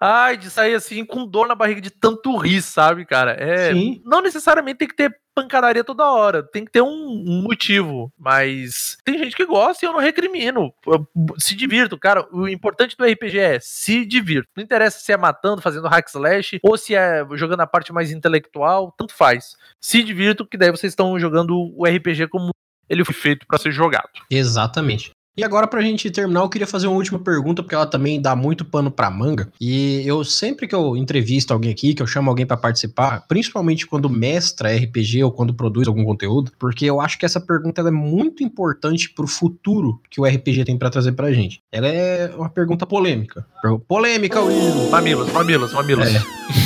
Ai, de sair assim com dor na barriga de tanto rir, sabe, cara? É, Sim. não necessariamente tem que ter pancadaria toda hora, tem que ter um, um motivo, mas tem gente que gosta e eu não recrimino. Eu- Se divirto, cara. O importante do RPG é se divirto. Não interessa se é matando, fazendo hack slash ou se é jogando a parte mais intelectual, tanto faz. Se divirto, que daí vocês estão jogando o RPG como ele foi feito pra ser jogado. Exatamente. E agora, pra gente terminar, eu queria fazer uma última pergunta, porque ela também dá muito pano pra manga. E eu, sempre que eu entrevisto alguém aqui, que eu chamo alguém pra participar, principalmente quando mestra RPG ou quando produz algum conteúdo, porque eu acho que essa pergunta é muito importante pro futuro que o RPG tem pra trazer pra gente. Ela é uma pergunta polêmica. Polêmica, Will! Mamilos, mamilos, mamilos. É.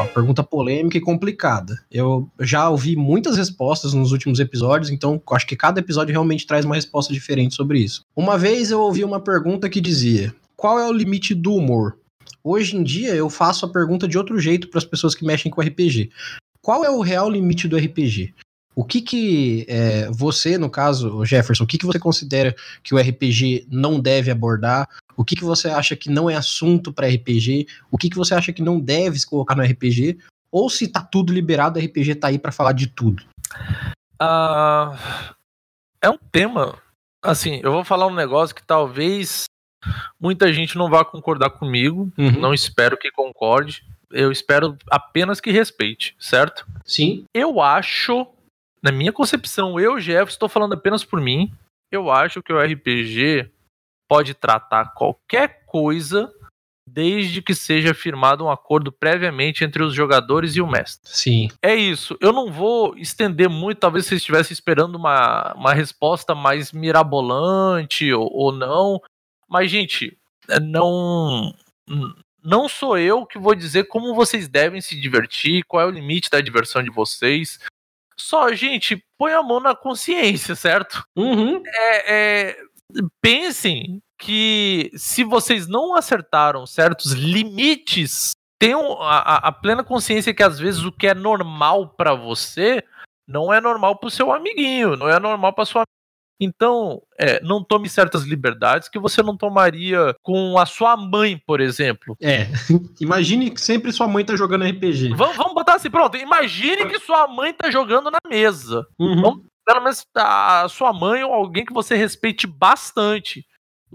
Uma pergunta polêmica e complicada. Eu já ouvi muitas respostas nos últimos episódios, então acho que cada episódio realmente traz uma resposta diferente sobre isso. Uma vez eu ouvi uma pergunta que dizia: Qual é o limite do humor? Hoje em dia eu faço a pergunta de outro jeito para as pessoas que mexem com RPG. Qual é o real limite do RPG? O que que é, você, no caso, Jefferson, o que que você considera que o RPG não deve abordar? O que que você acha que não é assunto para RPG? O que que você acha que não deve se colocar no RPG? Ou se tá tudo liberado, o RPG tá aí para falar de tudo? Ah, é um tema. Assim, eu vou falar um negócio que talvez muita gente não vá concordar comigo. Uhum. Não espero que concorde. Eu espero apenas que respeite, certo? Sim. Eu acho, na minha concepção, eu, Jeff, estou falando apenas por mim. Eu acho que o RPG pode tratar qualquer coisa desde que seja firmado um acordo previamente entre os jogadores e o mestre. Sim. É isso. Eu não vou estender muito. Talvez vocês estivessem esperando uma, uma resposta mais mirabolante ou, ou não. Mas, gente, é, não. Não sou eu que vou dizer como vocês devem se divertir, qual é o limite da diversão de vocês. Só, gente, põe a mão na consciência, certo? Uhum. É, é, pensem que se vocês não acertaram certos limites, tenham a, a plena consciência que às vezes o que é normal para você não é normal para o seu amiguinho, não é normal para sua então, é, não tome certas liberdades que você não tomaria com a sua mãe, por exemplo. É. Imagine que sempre sua mãe tá jogando RPG. Vamos, vamos botar assim, pronto. Imagine que sua mãe tá jogando na mesa. Uhum. Vamos- Pelo menos a sua mãe ou alguém que você respeite bastante.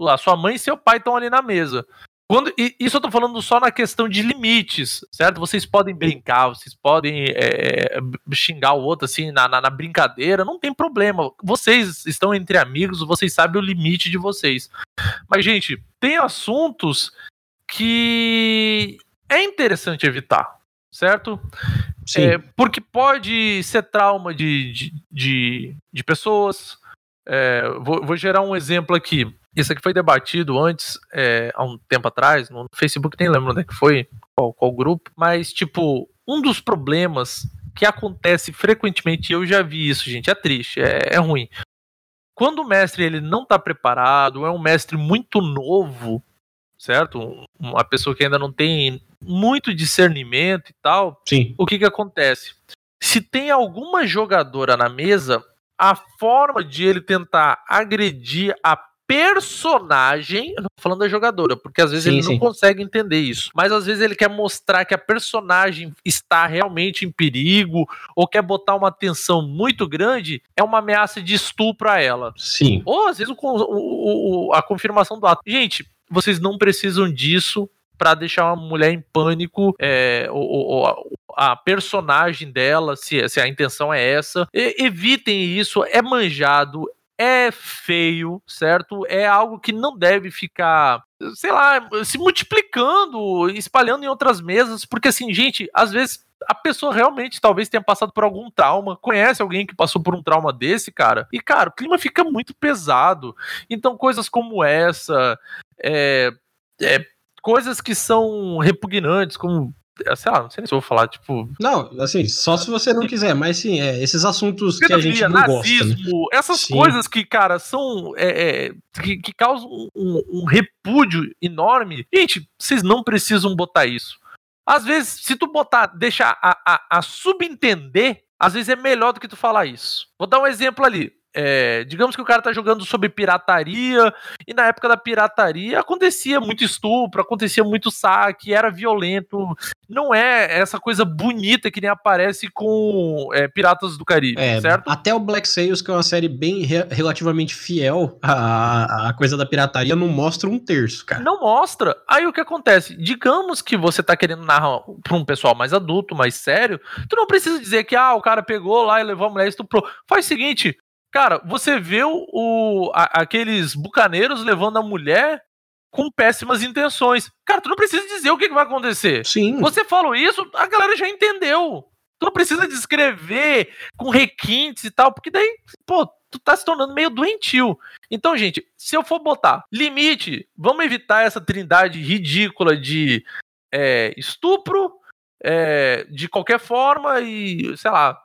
A sua mãe e seu pai estão ali na mesa. Quando, isso eu tô falando só na questão de limites, certo? Vocês podem brincar, vocês podem é, xingar o outro assim na, na, na brincadeira, não tem problema. Vocês estão entre amigos, vocês sabem o limite de vocês. Mas, gente, tem assuntos que é interessante evitar, certo? Sim. É, porque pode ser trauma de, de, de, de pessoas. É, vou, vou gerar um exemplo aqui. Isso aqui foi debatido antes, é, há um tempo atrás, no Facebook, nem lembro onde é que foi, qual, qual grupo, mas, tipo, um dos problemas que acontece frequentemente, e eu já vi isso, gente, é triste, é, é ruim. Quando o mestre ele não está preparado, é um mestre muito novo, certo? Um- Uma pessoa que ainda não tem muito discernimento e tal, Sim. o que que acontece? Se tem alguma jogadora na mesa, a forma de ele tentar agredir a personagem, eu não tô falando da jogadora, porque às vezes Sim, ele sim. não consegue entender isso, mas às vezes ele quer mostrar que a personagem está realmente em perigo ou quer botar uma tensão muito grande, é uma ameaça de estupro a ela. Sim. Ou às vezes o o- o- a confirmação do ato. Gente, vocês não precisam disso pra deixar uma mulher em pânico, é, ou- ou a, a personagem dela, se, se a intenção é essa. E- evitem isso, é manjado, é feio, certo? É algo que não deve ficar, sei lá, se multiplicando, espalhando em outras mesas, porque assim, gente, às vezes a pessoa realmente talvez tenha passado por algum trauma, conhece alguém que passou por um trauma desse, cara, e cara, o clima fica muito pesado. Então, coisas como essa, é, é, coisas que são repugnantes, como sei lá, não sei nem se eu vou falar, tipo. Não, assim, só se você não quiser, mas sim, é, esses assuntos que a gente não gosta. Né? nazismo, essas Sim. coisas que, cara, são. é, é, que, que causam um, um repúdio enorme. Gente, vocês não precisam botar isso. Às vezes, se tu botar, deixar a, a, a subentender, às vezes é melhor do que tu falar isso. Vou dar um exemplo ali. É, digamos que o cara tá jogando sobre pirataria, e na época da pirataria acontecia muito estupro, acontecia muito saque, era violento. Não é essa coisa bonita que nem aparece com é, Piratas do Caribe, É, certo? até o Black Sails, que é uma série bem re- relativamente fiel à, à coisa da pirataria, não mostra um terço, cara. Não mostra. Aí o que acontece? Digamos que você tá querendo narrar pra um pessoal mais adulto, mais sério, tu não precisa dizer que ah, o cara pegou lá e levou a mulher e estuprou. Faz o seguinte, cara, você vê o, o- a- aqueles bucaneiros levando a mulher com péssimas intenções. Cara, tu não precisa dizer o que, que vai acontecer. Sim. Você falou isso, a galera já entendeu. Tu não precisa descrever com requintes e tal, porque daí, pô, tu tá se tornando meio doentio. Então, gente, se eu for botar limite, vamos evitar essa trindade ridícula de é, estupro, é, de qualquer forma e, sei lá,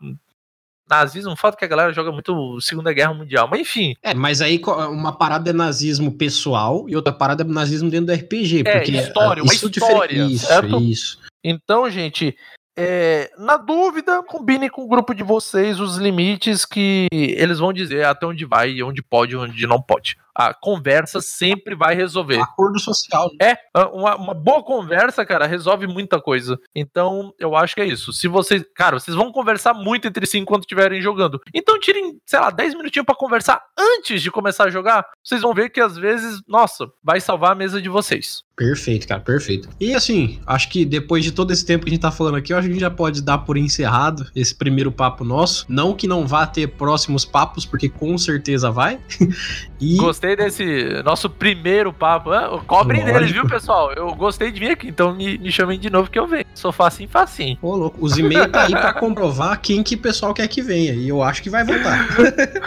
nazismo, fato que a galera joga muito Segunda Guerra Mundial, mas enfim, É, mas aí uma parada é nazismo pessoal e outra parada é nazismo dentro do RPG. É, porque história, uma isso história, difere- Isso, certo? isso. Então, gente, é, na dúvida, combine com o grupo de vocês os limites que eles vão dizer até onde vai, onde pode, onde não pode. A conversa sempre vai resolver. Acordo social. né? É, uma, uma boa conversa, cara, resolve muita coisa. Então, eu acho que é isso. Se vocês, cara, vocês vão conversar muito entre si enquanto estiverem jogando. Então, tirem, sei lá, 10 minutinhos pra conversar antes de começar a jogar. Vocês vão ver que às vezes, nossa, vai salvar a mesa de vocês. Perfeito, cara, perfeito. E assim, acho que depois de todo esse tempo que a gente tá falando aqui, eu acho que a gente já pode dar por encerrado esse primeiro papo nosso. Não que não vá ter próximos papos, porque com certeza vai. e Gostei desse nosso primeiro papo. Ah, Cobrem deles, viu, pessoal? Eu gostei de vir aqui, então me, me chamem de novo que eu venho. Sou facinho, facinho. Ô, louco, os e-mails tá aí pra comprovar quem que o pessoal quer que venha. E eu acho que vai voltar.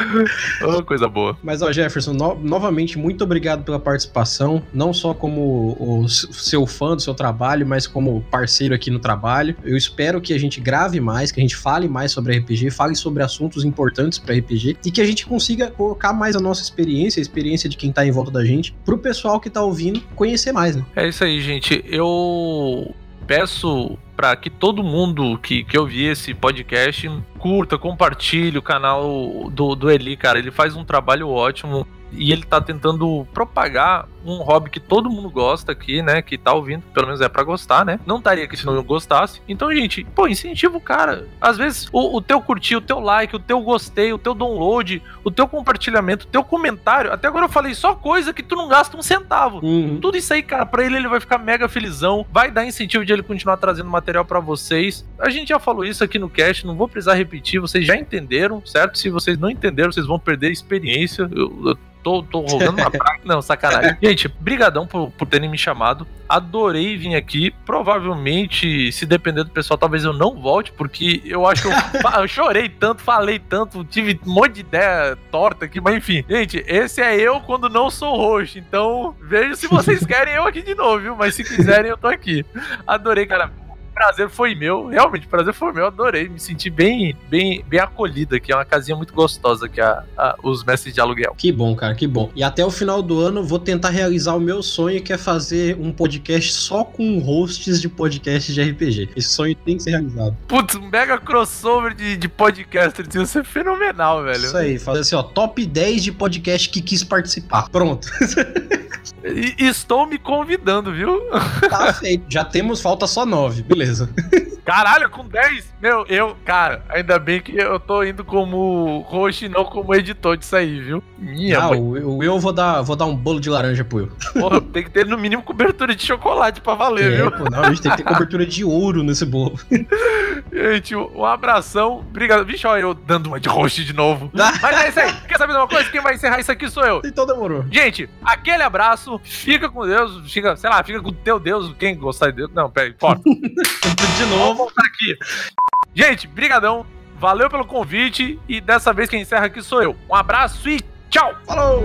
Ô, coisa boa. Mas, ó, Jefferson, no- novamente, muito obrigado pela participação. Não só como o seu fã do seu trabalho, mas como parceiro aqui no trabalho. Eu espero que a gente grave mais, que a gente fale mais sobre RPG, fale sobre assuntos importantes para RPG e que a gente consiga colocar mais a nossa experiência, a experiência de quem tá em volta da gente, pro pessoal que tá ouvindo conhecer mais, né? É isso aí, gente. Eu peço para que todo mundo que, que ouvir esse podcast curta, compartilhe o canal do, do Eli, cara. Ele faz um trabalho ótimo e ele tá tentando propagar um hobby que todo mundo gosta aqui, né? Que tá ouvindo, pelo menos é pra gostar, né? Não estaria aqui se não gostasse. Então, gente, pô, incentiva o cara. Às vezes, o, o teu curtir, o teu like, o teu gostei, o teu download, o teu compartilhamento, o teu comentário. Até agora eu falei só coisa que tu não gasta um centavo. Uhum. Tudo isso aí, cara, pra ele ele vai ficar mega felizão, vai dar incentivo de ele continuar trazendo material pra vocês. A gente já falou isso aqui no cast, não vou precisar repetir, vocês já entenderam, certo? Se vocês não entenderam, vocês vão perder a experiência. Eu, eu tô, tô rogando uma praga. Não, sacanagem. Gente, brigadão por, por terem me chamado. Adorei vir aqui. Provavelmente, se depender do pessoal, talvez eu não volte, porque eu acho que eu, eu chorei tanto, falei tanto, tive um monte de ideia torta aqui, mas enfim. Gente, esse é eu quando não sou host. Então, vejo se vocês querem eu aqui de novo, viu? Mas se quiserem, eu tô aqui. Adorei, cara. Prazer foi meu, realmente, o prazer foi meu, adorei, me senti bem, bem, bem acolhido aqui, é uma casinha muito gostosa aqui, a, a- os mestres de aluguel. Que bom, cara, que bom. E até o final do ano vou tentar realizar o meu sonho, que é fazer um podcast só com hosts de podcast de RPG. Esse sonho tem que ser realizado. Putz, um mega crossover de, de podcaster, isso ia ser fenomenal, velho. Isso aí, fazer assim, ó, top 10 de podcast que quis participar. Pronto, E, estou me convidando, viu? tá feito. Já temos, falta só 9, beleza. Caralho, com 10? Meu, eu, cara, ainda bem que eu tô indo como host e não como editor disso aí, viu? Minha ah, mãe. o eu vou dar, vou dar um bolo de laranja pro eu. Porra, tem que ter no mínimo cobertura de chocolate pra valer, É, viu? pô, não, a gente tem que ter cobertura de ouro nesse bolo. Gente, um abração. Obrigado. Vixe, olha eu dando uma de host de novo. Mas é isso aí. Quer saber de uma coisa? Quem vai encerrar isso aqui sou eu. Então demorou. Gente, aquele abraço. Fica com Deus. Fica, sei lá, fica com o teu Deus. Quem gostar de Deus. Não, peraí, fora. De novo. voltar aqui. Gente, brigadão. Valeu pelo convite. E dessa vez quem encerra aqui sou eu. Um abraço e tchau. Falou!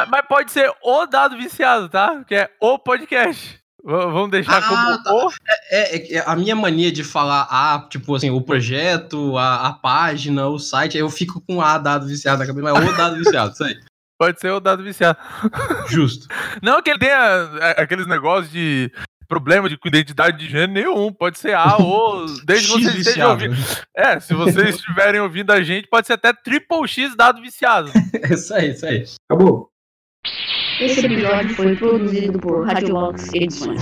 Mas, mas pode ser o dado viciado, tá? Que é o podcast. V- Vamos deixar Ah, como tá. o. É, é a minha mania de falar A, tipo assim, o projeto, a, a página, o site, eu fico com A dado viciado na cabeça, mas é o dado viciado, isso aí. Pode ser o dado viciado. Justo. Não que ele tenha é, aqueles negócios de problema de com identidade de gênero nenhum. Pode ser A ou. Desde que vocês estejam viciado. ouvindo. É, se vocês estiverem ouvindo a gente, pode ser até triple X dado viciado. É isso aí, isso aí. Acabou. Esse episódio foi produzido por Radiobox Edições.